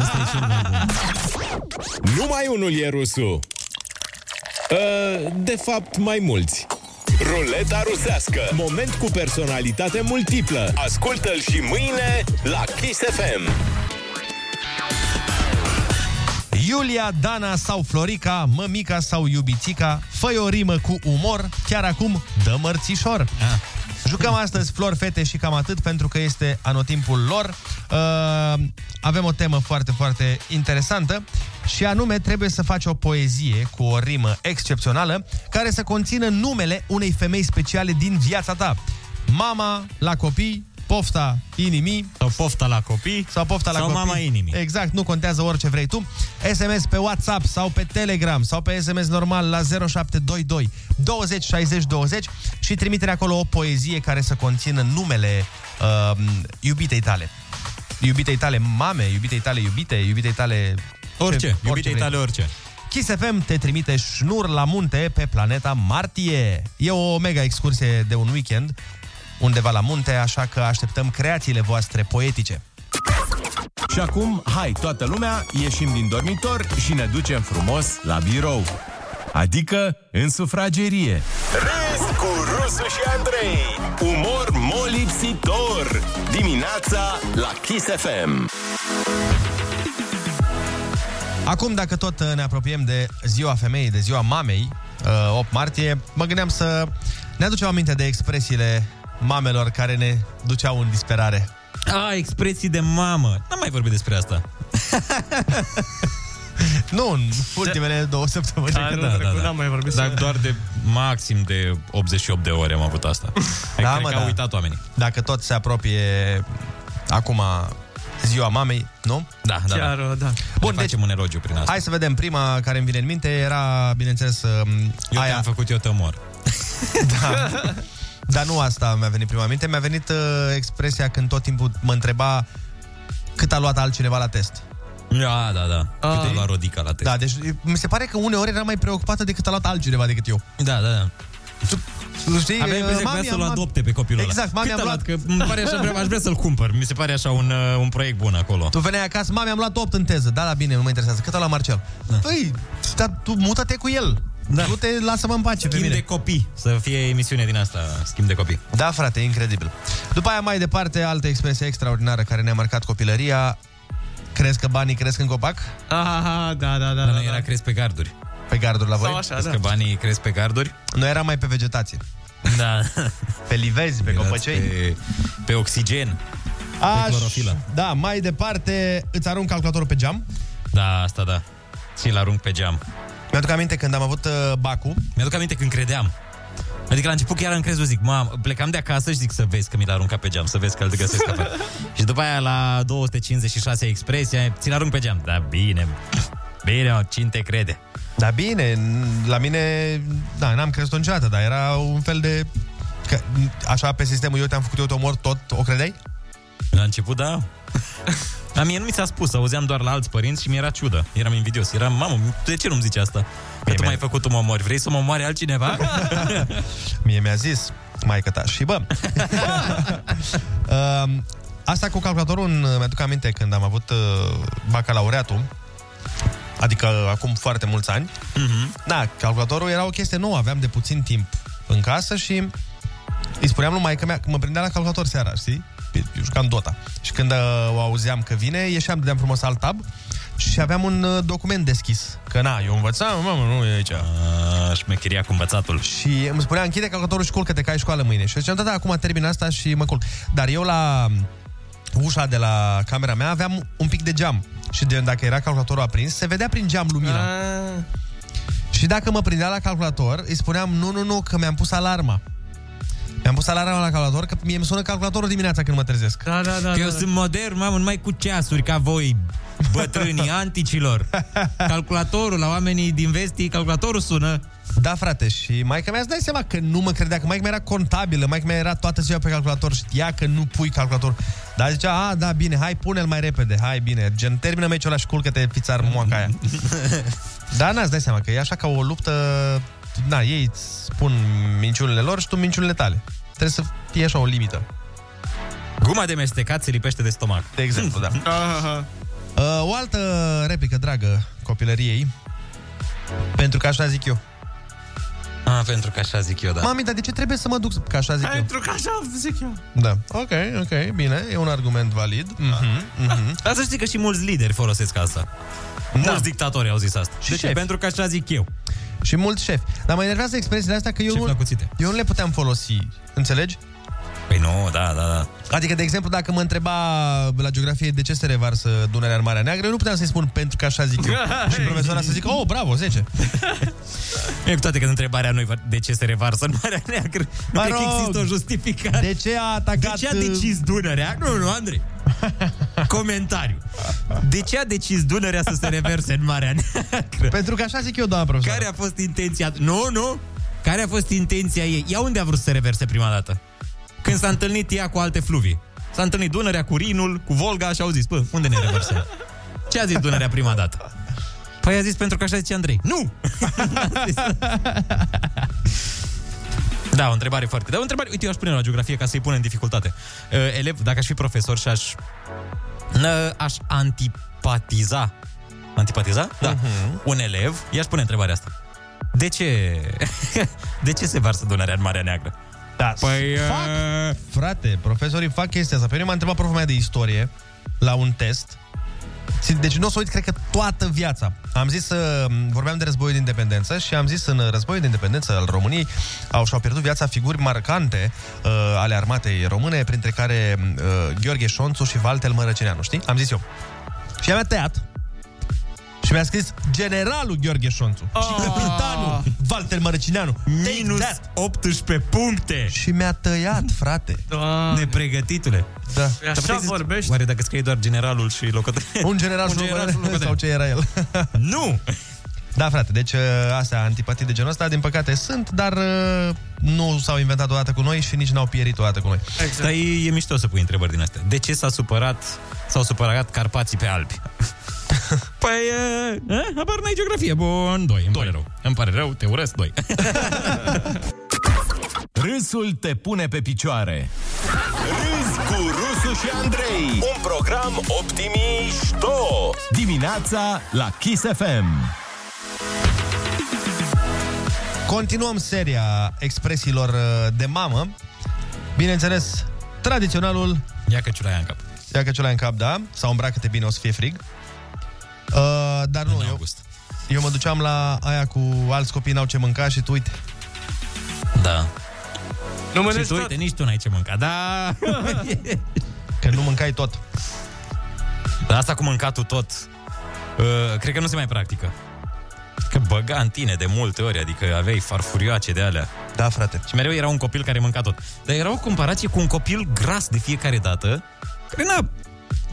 asta e cel mai bun. Numai unul e rusul. Uh, de fapt, mai mulți. Ruleta rusească. Moment cu personalitate multiplă. Ascultă-l și mâine la Kiss FM. Iulia, Dana sau Florica, mămica sau iubițica, fă o rimă cu umor, chiar acum dă mărțișor. Ah. Jucăm astăzi flori, fete și cam atât pentru că este anotimpul lor. Uh, avem o temă foarte, foarte interesantă și anume trebuie să faci o poezie cu o rimă excepțională care să conțină numele unei femei speciale din viața ta. Mama la copii, pofta inimii Sau pofta la copii sau pofta la sau copii. mama inimii. Exact, nu contează orice vrei tu. SMS pe WhatsApp sau pe Telegram sau pe SMS normal la 0722 20 60 20 și trimite acolo o poezie care să conțină numele uh, iubitei tale. Iubitei tale mame, iubitei tale iubite, iubitei tale... Orice, iubitei vrei. tale orice. Kiss FM te trimite șnur la munte pe planeta Martie. E o mega excursie de un weekend undeva la munte, așa că așteptăm creațiile voastre poetice. Și acum, hai, toată lumea, ieșim din dormitor și ne ducem frumos la birou. Adică în sufragerie. Râs cu Rusu și Andrei. Umor molipsitor. Dimineața la Kiss FM. Acum, dacă tot uh, ne apropiem de ziua femeii, de ziua mamei, uh, 8 martie, mă gândeam să ne aducem aminte de expresiile mamelor care ne duceau în disperare. A, expresii de mamă. N-am mai vorbit despre asta. Nu, în ultimele două săptămâni. Da, nu, trecut n-am mai vorbit Dar să- doar de maxim de 88 de ore am avut asta. Da, Cred mă, că da. au uitat oamenii. Dacă tot se apropie acum ziua mamei, nu? Da, da, Chiar, da. da. Bun, Bun, deci- facem un elogiu prin asta. Hai să vedem. Prima care îmi vine în minte era, bineînțeles, um, Eu aia... te-am făcut, eu te omor. Dar nu asta mi-a venit prima minte, mi-a venit uh, expresia când tot timpul mă întreba cât a luat altcineva la test. Da, da, da. Cât a luat Rodica la test. Da, deci mi se pare că uneori era mai preocupată decât a luat altcineva decât eu. Da, da, da. Tu știi, Aveam impresia că mami, vrea să-l am- adopte pe copilul ăla. Exact, mami, Cât am a luat... Că îmi pare așa, vrea, aș vrea să-l cumpăr. Mi se pare așa un, uh, un proiect bun acolo. Tu veneai acasă, mami, am luat 8 în teză. Da, da, bine, nu mă interesează. Cât a luat Marcel? Da. Păi, dar tu mută-te cu el. Da. Nu te lasă-mă în pace pe Schimb mine. de copii. Să fie emisiune din asta, schimb de copii. Da, frate, incredibil. După aia, mai departe, altă expresie extraordinară care ne-a marcat copilăria. Crezi că banii cresc în copac? Aha, da, da, da. Dar da, noi da. era cresc pe garduri. Pe garduri la voi? Sau așa, Crezi da. că banii cresc pe garduri? Noi eram mai pe vegetație. Da. Pe livezi, pe Erați copăcei. Pe, pe oxigen. Aș, Pe clorofilă. Da, mai departe, îți arunc calculatorul pe geam. Da, asta da. Ți-l arunc pe geam. Mi-aduc aminte când am avut uh, bacul. Mi-aduc aminte când credeam. Adică la început chiar am crezut, zic, mam, plecam de acasă și zic să vezi că mi l-a aruncat pe geam, să vezi că îl găsesc afară. și după aia la 256 expresia, ți-l arunc pe geam. Da, bine, bine, mă, cine te crede? Da, bine, n- la mine, da, n-am crezut niciodată, dar era un fel de... Că, așa, pe sistemul, eu te-am făcut, eu te omor, tot o credeai? La început, da. Dar mie nu mi s-a spus, auzeam doar la alți părinți și mi-era ciudă. Eram invidios. Eram, mamă, de ce nu-mi zici asta? Că tu m-ai făcut, tu mă omori. Vrei să mă omoare altcineva? Mie mi-a zis, maică ta. Și bă, uh, asta cu calculatorul, în- mi-aduc aminte când am avut uh, bacalaureatul, adică acum foarte mulți ani. Mhm. Da, calculatorul era o chestie nouă, aveam de puțin timp în casă și îi spuneam lui maică mea că mă prindea la calculator seara, știi? Eu jucam Dota. Și când uh, o auzeam că vine, ieșeam, dădeam frumos alt tab și aveam un uh, document deschis. Că na, eu învățam, mamă, nu e aici. A, șmecheria cu învățatul. Și îmi spunea, închide calculatorul și culcă-te, că ai școală mâine. Și eu ziceam, da, da, acum termin asta și mă culc. Dar eu la ușa de la camera mea aveam un pic de geam. Și de, dacă era calculatorul aprins, se vedea prin geam lumina. Și dacă mă prindea la calculator, îi spuneam, nu, nu, nu, că mi-am pus alarma. Mi-am pus alarma la calculator, că mie îmi sună calculatorul dimineața când mă trezesc. Da, da, da. Că eu da, sunt modern, mamă, numai cu ceasuri ca voi, bătrânii anticilor. Calculatorul la oamenii din vestii, calculatorul sună. Da, frate, și maica mea îți dai seama că nu mă credea, că maica mea era contabilă, maica mea era toată ziua pe calculator, știa că nu pui calculator. Dar zicea, a, da, bine, hai, pune-l mai repede, hai, bine, gen, termină meciul ăla și culcă-te, fițar moaca aia. da, n-ați dai seama că e așa ca o luptă, na, ei îți spun minciunile lor și tu minciunile tale. Trebuie să fie așa o limită. Guma de mestecat se lipește de stomac. De exemplu, da. Aha. Uh, o altă replică dragă copilăriei, pentru că așa zic eu. Ah, pentru că așa zic eu, da. Mami, dar de ce trebuie să mă duc? Că așa zic eu. Pentru că așa zic eu. Da. Ok, ok, bine, e un argument valid. Mm-hmm, mm-hmm. Dar să știi că și mulți lideri folosesc asta. Da. Mulți dictatori au zis asta. Și de ce? șefi. Pentru că așa zic eu. Și mulți șefi. Dar mă enervează expresiile astea că eu Șef la nu, cuțite. eu nu le puteam folosi. Înțelegi? Păi nu, da, da, da. Adică, de exemplu, dacă mă întreba la geografie de ce se revarsă Dunărea în Marea Neagră, eu nu puteam să-i spun pentru că așa zic eu. și profesoara să zică, oh, bravo, 10. E cu toate că întrebarea nu de ce se revarsă în Marea Neagră. Nu Mă cred că rog. există o justificare. De ce a atacat... De ce a decis Dunărea? Nu, nu, Andrei. Comentariu. De ce a decis Dunărea să se reverse în Marea Neagră? Pentru că așa zic eu, doamna profesoară. Care a fost intenția? Nu, nu. Care a fost intenția ei? Ea unde a vrut să se reverse prima dată? Când s-a întâlnit ea cu alte fluvii. S-a întâlnit Dunărea cu Rinul, cu Volga și au zis, bă, unde ne reversăm? Ce a zis Dunărea prima dată? Păi a zis pentru că așa zice Andrei. Nu! Da, o întrebare foarte... Dar o întrebare, uite, eu aș pune la geografie ca să-i pun în dificultate. Uh, elev, dacă aș fi profesor și aș... Uh, aș antipatiza... Antipatiza? Da. Uh-huh. Un elev, i-aș pune întrebarea asta. De ce... de ce se varsă Dunărea în Marea Neagră? Da, Păi, fac, frate, profesorii fac chestia asta. Pe mine m-a întrebat proful meu de istorie la un test. Deci nu o să uit, cred că toată viața. Am zis, uh, vorbeam de războiul de independență și am zis în războiul de independență al României au și-au pierdut viața figuri marcante uh, ale armatei române, printre care uh, Gheorghe Șonțu și Valtel Mărăcineanu, știi? Am zis eu. Și mi-a tăiat și mi-a scris generalul Gheorghe Șonțu Ah. și capitanul Valter Mărăcineanu. Minus 18 puncte! Și mi-a tăiat, frate. Doamne. Nepregătitule. Da. Așa puteai să- vorbești. Oare dacă scrie doar generalul și locotenentul? Un general, Un și general locotenent, și locotenent. sau ce era el. Nu! Da, frate, deci uh, astea, antipatii de genul ăsta, din păcate sunt, dar uh, nu s-au inventat odată cu noi și nici n-au pierit odată cu noi. Exact. Dar e, e mișto să pui întrebări din astea. De ce s-a supărat, s-au supărat Carpații pe Alpi? păi, uh, uh, habar n-ai geografie. Bun, doi, îmi pare rău. Îmi pare rău, te urăsc, doi. Râsul te pune pe picioare. Râzi cu Rusu și Andrei. Un program optimișto. Dimineața la Kiss FM. Continuăm seria expresiilor uh, de mamă. Bineînțeles, tradiționalul... Ia că ciulaia în cap. Ia că ciulaia în cap, da. Sau îmbracă-te bine, o să fie frig. Uh, dar nu, eu, eu mă duceam la aia cu alți copii n-au ce mânca și tu uite. Da. Nu și mănânci tu, tot? uite, nici tu n-ai ce mânca. Da. Că nu mâncai tot. Dar asta cu mâncatul tot, uh, cred că nu se mai practică. Că băga în tine de multe ori, adică aveai farfurioace de alea. Da, frate. Și mereu era un copil care mânca tot. Dar era o comparație cu un copil gras de fiecare dată, care na,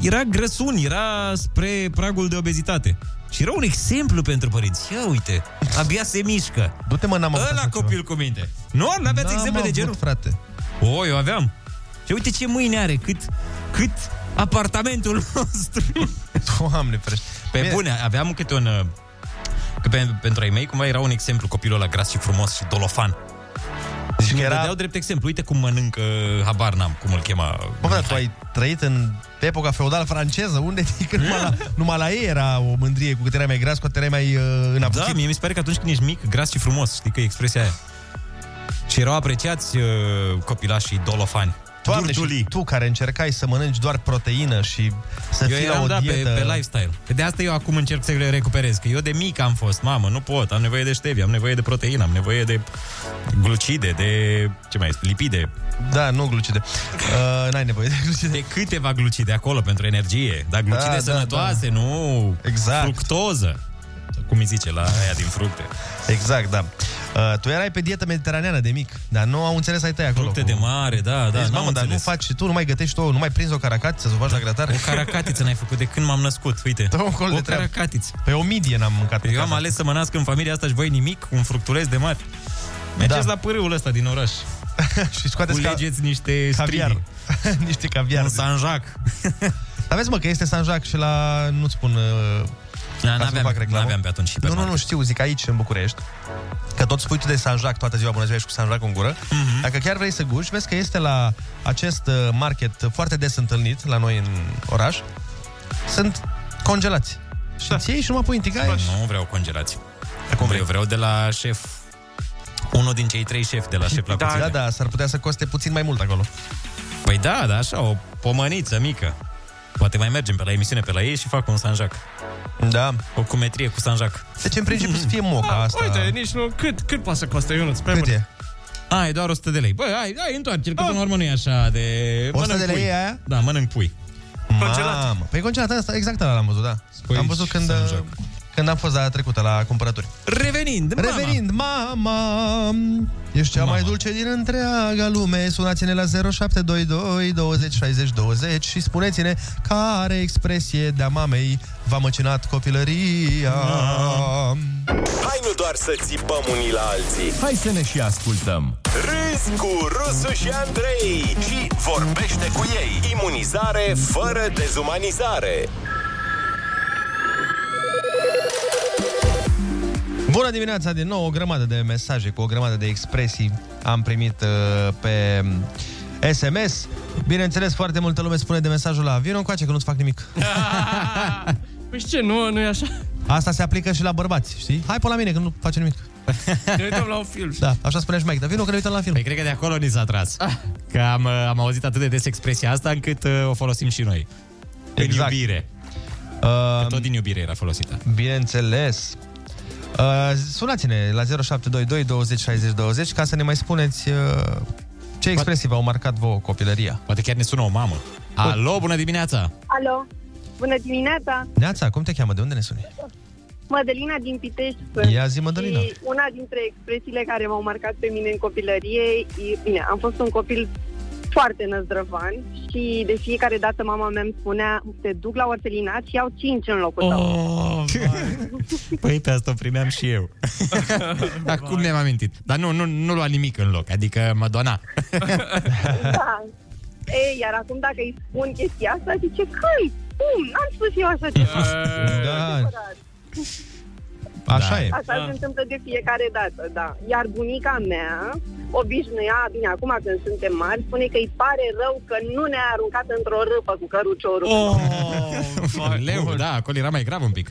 era grăsun, era spre pragul de obezitate. Și era un exemplu pentru părinți. Ia uite, abia se mișcă. Du-te mă, n-am avut Ăla așa copil cu minte. Nu, nu aveați N-am exemple de avut, genul? frate. O, eu aveam. Și uite ce mâini are, cât, cât apartamentul nostru. Doamne, frești. Pe Bine. bune, aveam câte un... uh, Că pe, pentru ai mei, cumva era un exemplu copilul ăla gras și frumos și dolofan. Și mi era- dădeau drept exemplu. Uite cum mănâncă, habar n-am, cum îl chema. Bă, dar tu ai trăit în epoca feudală franceză, unde că numai, la, numai la ei era o mândrie, cu cât erai mai gras, cu cât erai mai uh, înapuțit. Da, mie mi se pare că atunci când ești mic, gras și frumos, știi că e expresia aia. Și erau apreciați uh, copilașii dolofani. Doamne, și tu care încercai să mănânci doar proteină și să eu fii la eram, o da, dietă... pe, pe lifestyle. De asta eu acum încerc să le recuperez. Că eu de mic am fost, mamă, nu pot, am nevoie de stevia, am nevoie de proteină, am nevoie de glucide, de... ce mai este? Lipide. Da, nu glucide. Uh, n-ai nevoie de glucide. De câteva glucide acolo pentru energie. Dar glucide Da, da, sănătoase, da. nu Exact. fructoză. Sau Cum îi zice la aia din fructe. Exact, da. Uh, tu erai pe dietă mediteraneană de mic, dar nu au înțeles ai tăi acolo. Fructe de mare, da, da, Deci, n-am mamă, dar nu înțeles. faci și tu, nu mai gătești tu, nu mai prinzi o caracatiță să o faci la grătar. O caracatiță n-ai făcut de când m-am născut, uite. Dă un col o de treabă. caracatiță. Pe o midie n-am mâncat. în Eu am casa. ales să mă nasc în familia asta și voi nimic, un fructuleț de mare. Mergeți Da. la pârâul ăsta din oraș. și scoateți ca- Culegeți niște caviar. strini. Niște caviar. Un Sanjac. Dar vezi, mă, că este Sanjac și la... Nu-ți spun... Uh, Da, ca să nu n-aveam- fac reclamă. n-aveam pe atunci Nu, nu, nu, hipermarket. știu, zic aici, în București. Că tot spui tu de Sanjac toată ziua, bună ziua, ești cu Sanjac în gură. Mhm. Dacă chiar vrei să guși, vezi că este la acest uh, market foarte des întâlnit la noi în oraș. Sunt congelați. Și da. ți iei și nu mă pui în tigaie. Nu vreau congelați. Cum vreau? Eu vreau de la șef. Unul din cei trei șefi de la șef la Da, cuțite. da, da, s-ar putea să coste puțin mai mult acolo. Păi da, da, așa, o pomăniță mică. Poate mai mergem pe la emisiune pe la ei și fac un Sanjac. Da. O cumetrie cu Sanjac. Deci în principiu să fie moca asta. Uite, nici nu... Cât, cât poate să coste, Ionuț? Pe Cât bune. e? A, e doar 100 de lei. Bă, hai, hai, întoarce-l, că până la urmă nu e așa de... 100 mănânc de lei pui. e aia? Da, mănânc pui. Mamă. Păi congelat, asta, exact ăla l-am văzut, da. Păi am văzut și când, Sanjac. Când am fost data trecută la cumpărături. Revenind, mama. Revenind, mama, ești cea mai dulce din întreaga lume. Sunați-ne la 0722 20 60 20 și spuneți-ne care expresie de-a mamei v-a măcinat copilăria. Hai nu doar să țipăm unii la alții. Hai să ne și ascultăm. Râzi cu Rusu și Andrei și vorbește cu ei. Imunizare fără dezumanizare. Bună dimineața din nou, o grămadă de mesaje cu o grămadă de expresii am primit uh, pe SMS. Bineînțeles, foarte multă lume spune de mesajul la Vino încoace că nu-ți fac nimic. Păi și ce, nu, nu e așa? Asta se aplică și la bărbați, știi? Hai pe la mine că nu face nimic. Ne uităm la un film. Da, așa spunea și Mike, dar vino că ne uităm la film. Păi cred că de acolo ni s-a tras. Că am, uh, am auzit atât de des expresia asta încât uh, o folosim și noi. Exact. În iubire. Uh, Că tot din iubire era folosită. Bineînțeles. Uh, sunați-ne la 0722 20 60 20 ca să ne mai spuneți uh, ce expresii v-au marcat vouă copilăria. Poate chiar ne sună o mamă. Alo, bună dimineața! Alo, bună dimineața! Neața, cum te cheamă? De unde ne suni? Mădălina din Pitești sunt. Ia zi, Mădălina. Și una dintre expresiile care m-au marcat pe mine în copilărie, e, bine, am fost un copil foarte năzdrăvan și de fiecare dată mama mea îmi spunea te duc la orfelinat și iau cinci în locul tău. Oh, Păi pe asta o primeam și eu. Acum mi-am amintit. Dar nu, nu, nu lua nimic în loc, adică mă dona. Da. Ei, iar acum dacă îi spun chestia asta, zice, căi, cum, n-am spus eu așa ceva. Da. Așa Da. e. Așa se întâmplă de fiecare dată, da. Iar bunica mea obișnuia, bine, acum când suntem mari, spune că îi pare rău că nu ne-a aruncat într-o râpă cu căruciorul. Oh, leu, da, acolo era mai grav un pic.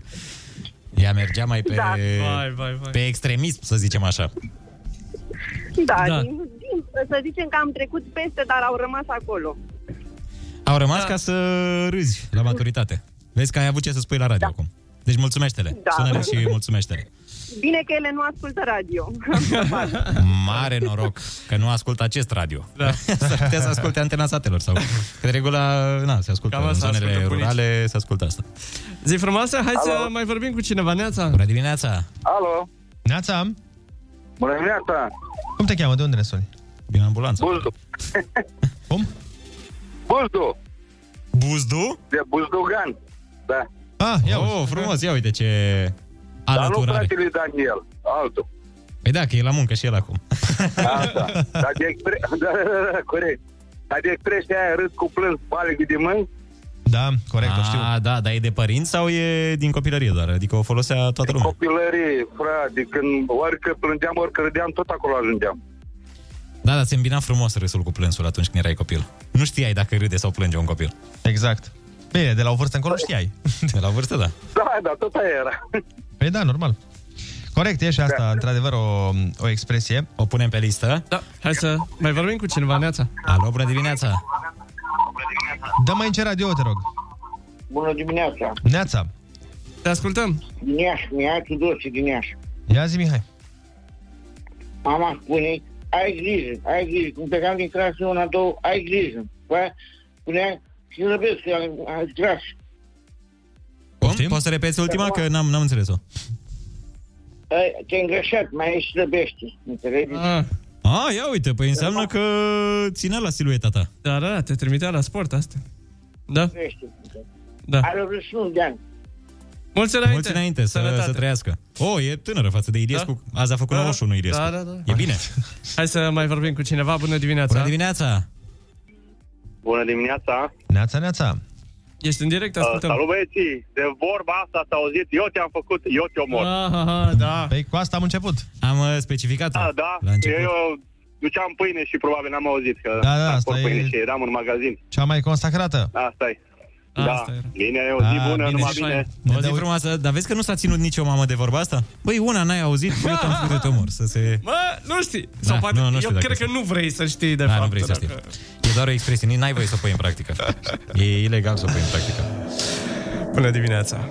Ea mergea mai pe, Da. Vai, vai, vai. pe extremism, să zicem așa. Da, Da. Din, din, să zicem că am trecut peste, dar au rămas acolo. Au rămas ca să râzi la maturitate. Vezi că ai avut ce să spui la radio acum. Deci mulțumește-le. Da. Sună-le și mulțumește-le. Bine că ele nu ascultă radio. Mare noroc că nu ascultă acest radio. Da. S-ar putea să asculte antena satelor sau... Că de regulă, na, se ascultă Cam în asta zonele ascultă bunicii. rurale, se ascultă asta. Zi frumoasă, hai să mai vorbim cu cineva, Neața. Bună dimineața! Alo, Neața, bună dimineața! cum te cheamă? De unde ne suni? Din ambulanță. Buzdu. Cum? Buzdu, Buzdu? de Buzdugan. Da. Ah, ia Oh, frumos, ia uite ce Dar nu alăturare. fratele Daniel, altul. Păi da, că e la muncă și el acum. Asta. Dar de expre... da, da, da, da, corect. Dar de expresia aia râd cu plâns balegă de mâini, Da, corect, o știu. A, da, dar e de părinți sau e din copilărie doar? Adică o folosea toată lumea. copilărie, frate, când orică plângeam, orică râdeam, tot acolo ajungeam. Da, dar se îmbina frumos râsul cu plânsul atunci când erai copil. Nu știai dacă râde sau plânge un copil. Exact. Bine, de la o vârstă încolo știai. De la vârstă, da. Da, da, tot aia era. Păi da, normal. Corect, e și asta, Da. într-adevăr, o, o expresie. O punem pe listă. Da, hai să mai vorbim cu cineva, Neața. Alo, bună dimineața! Dă mai în ce radio, te rog. Bună dimineața! Neața. Te ascultăm. Din Iași, mi-a Tudorce din Iași. Ia zi, Mihai. Mama spune, ai grijă, ai grijă. Când plecam din clasă una, două, ai grijă. Păi, spunea, și răbesc, că ai tras. Cum? Poți să repeți ultima? Că n-am, n-am înțeles-o. Ai- Te-ai îngrășat, mai ești slăbește. Înțelegi? Ah. A, ia uite, păi înseamnă că ținea la silueta ta. Da, da, te trimitea la sport asta. Da? Crește. Da. Are 81 de ani. Mulți înainte. Mulți înainte, să, Sănătate. să trăiască. O, e tânără față de Iliescu. Da? Azi a făcut Da. 91 Iliescu. Da, da, da. E bine. Hai să mai vorbim cu cineva. Bună dimineața. Bună dimineața! Bună dimineața! Neața, neața. Ești în direct, Uh, ascultăm. salut băieții! De vorba asta s-a auzit, eu te-am făcut, eu te omor. Aha, da. Păi cu asta am început. Am uh, specificat Da, da, la început. eu duceam pâine și probabil n-am auzit că Da, da, transport asta e- pâine și eram în magazin. Cea mai consacrată. Asta e. Asta da, era. bine, o zi Ah, bună, bine, numai zi bine. O zi frumoasă, dar vezi că nu s-a ținut nicio mamă de vorba asta? Băi, una n-ai auzit, eu te-am făcut de te omor, să se... Mă, nu știi. Da, Sau poate, nu, nu eu știu dacă cred că nu vrei să știi de Da, fapt. nu vrei să știi. dacă- E doar o expresie, nici n-ai voie să o pui în practică. E ilegal să o pui în practică. Bună dimineața.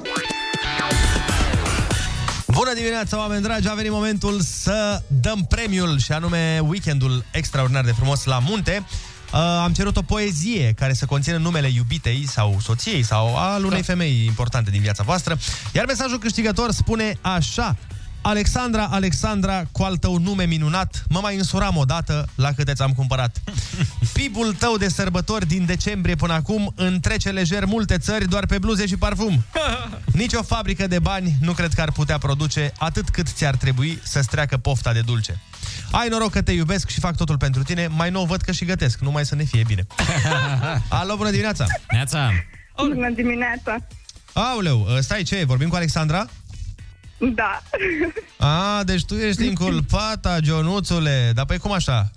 Bună dimineața, oameni dragi! A venit momentul să dăm premiul și anume weekendul extraordinar de frumos la munte. Uh, am cerut o poezie care să conțină numele iubitei sau soției sau al unei femei importante din viața voastră. Iar mesajul câștigător spune așa. Alexandra, Alexandra, cu al tău nume minunat, mă mai însuram odată la câte ți-am cumpărat. PIB-ul tău de sărbători din decembrie până acum întrece lejer multe țări doar pe bluze și parfum. Nici o fabrică de bani nu cred că ar putea produce atât cât ți-ar trebui să-ți treacă pofta de dulce. Ai noroc că te iubesc și fac totul pentru tine, mai nou văd că și gătesc, numai să ne fie bine. Alo, bună dimineața! Neața! Bună dimineața! Auleu, stai ce, vorbim cu Alexandra? Da. A, deci tu ești inculpata, Ionuțule. Dar păi cum așa?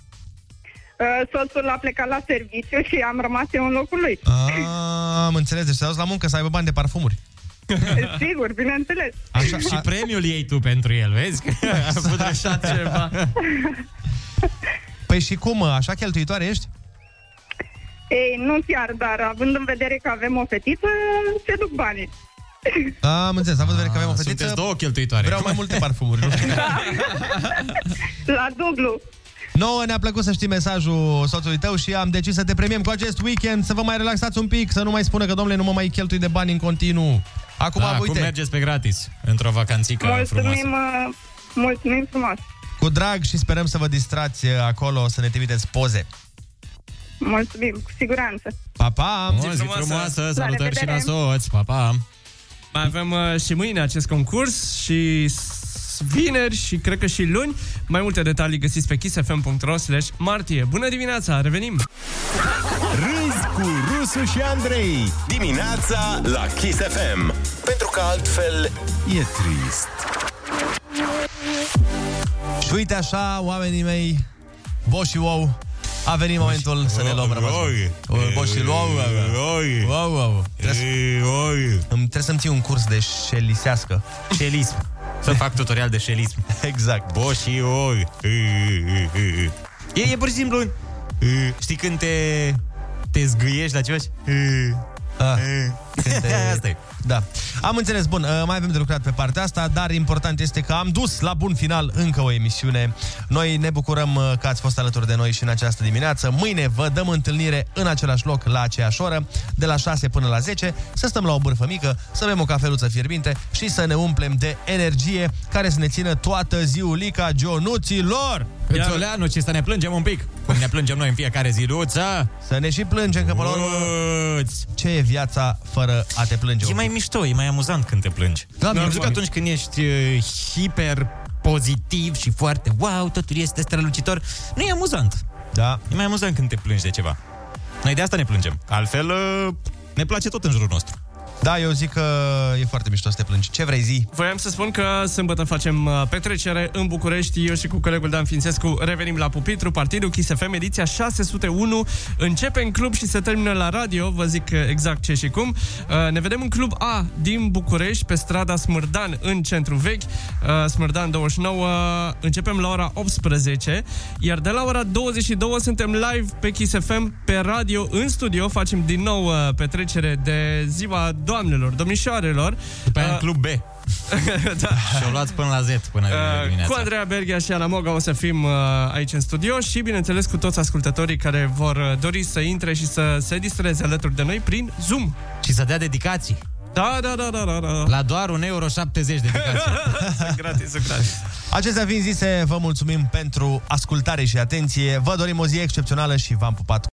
Uh, Soțul a plecat la serviciu și am rămas eu în locul lui. A, am înțeles, deci te-a dus la muncă să aibă bani de parfumuri. Sigur, bineînțeles. Așa, Și premiul iei tu pentru el, vezi? Că a avut așa ceva. Păi și cum, așa cheltuitoare ești? Ei, nu chiar, dar având în vedere că avem o fetiță, se duc banii. Am înțeles, având în vedere că avem o fetiță... Sunteți două cheltuitoare. Vreau mai multe parfumuri, nu știu. La dublu. Nouă ne-a plăcut să știi mesajul soțului tău și am decis să te premiem cu acest weekend, să vă mai relaxați un pic, să nu mai spună că, domnule, nu mă mai cheltui de bani în continuu. Acum, da, uite, acum mergeți pe gratis, într-o vacanțică frumoasă. Mulțumim, uh, mulțumim frumos. cu drag și sperăm să vă distrați uh, acolo, să ne trimiteți poze. Mulțumim, cu siguranță. Pa, pa! O zi frumoasă, La salutări și la revedere. soți, pa, pa! Mai avem uh, și mâine acest concurs și s- vineri și cred că și luni. Mai multe detalii găsiți pe kissfm.ro slash martie. Bună dimineața, revenim! Râzi cu Rusu și Andrei. Dimineața la Kiss FM. Pentru că altfel e trist. Și uite așa, oamenii mei, Boș și Wow, a venit momentul să ne luăm rămas. bun. Boș și Wow, wow, wow. Trebuie să- Îmi trebuie să-mi ții un curs de șelisească. Șelism. Să fac tutorial de șelism. Exact. Bo și oi. E, e pur și simplu... Știi când te, te zgâiești la ceva și... Ah, când te... Asta e. Da. Am înțeles, bun, uh, mai avem de lucrat pe partea asta, dar important este că am dus la bun final încă o emisiune. Noi ne bucurăm uh, că ați fost alături de noi și în această dimineață. Mâine vă dăm întâlnire în același loc, la aceeași oră, de la 6 până la 10, să stăm la o bârfă mică, să bem o cafeluță fierbinte și să ne umplem de energie care să ne țină toată ziulica Gionuților! Câțoleanu, ci să ne plângem un pic. Cum ne plângem noi în fiecare ziluță. Să ne și plângem, că până la urmă, ce e viața fără a te plânge? E mai mișto, e mai amuzant când te plângi. Da, Da, normal. că atunci când ești uh, hiper pozitiv și foarte wow, totul este strălucitor, nu e amuzant. Da. E mai amuzant când te plângi de ceva. Noi de asta ne plângem. Altfel, uh, ne place tot în jurul nostru. Da, eu zic că e foarte mișto să te plângi. Ce vrei zi? Voiam să spun că sâmbătă facem uh, petrecere în București. Eu și cu colegul Dan Fințescu revenim la Pupitru, Partidul Kiss FM, ediția 601. Începe în club și se termină la radio. Vă zic uh, exact ce și cum. Uh, Ne vedem în club A din București, pe strada Smârdan, în centru vechi. Uh, Smârdan 29. Începem la ora 18. Iar de la ora 22 suntem live pe Kiss FM, pe radio, în studio. Facem din nou uh, petrecere de ziua doamnelor, domnișoarelor. După aia în Uh, club B. da. Și o luați până la Z, până Uh, dimineața. cu Andreea Berghia și Ana Moga o să fim uh, aici în studio și, bineînțeles, cu toți ascultătorii care vor uh, dori să intre și să se distreze alături de noi prin Zoom. Și să dea dedicații. Da, da, da, da, da. da. La doar 1,70 euro dedicație. Sunt gratis, sunt gratis. Acestea fiind zise, vă mulțumim pentru ascultare și atenție. Vă dorim o zi excepțională și v-am pupat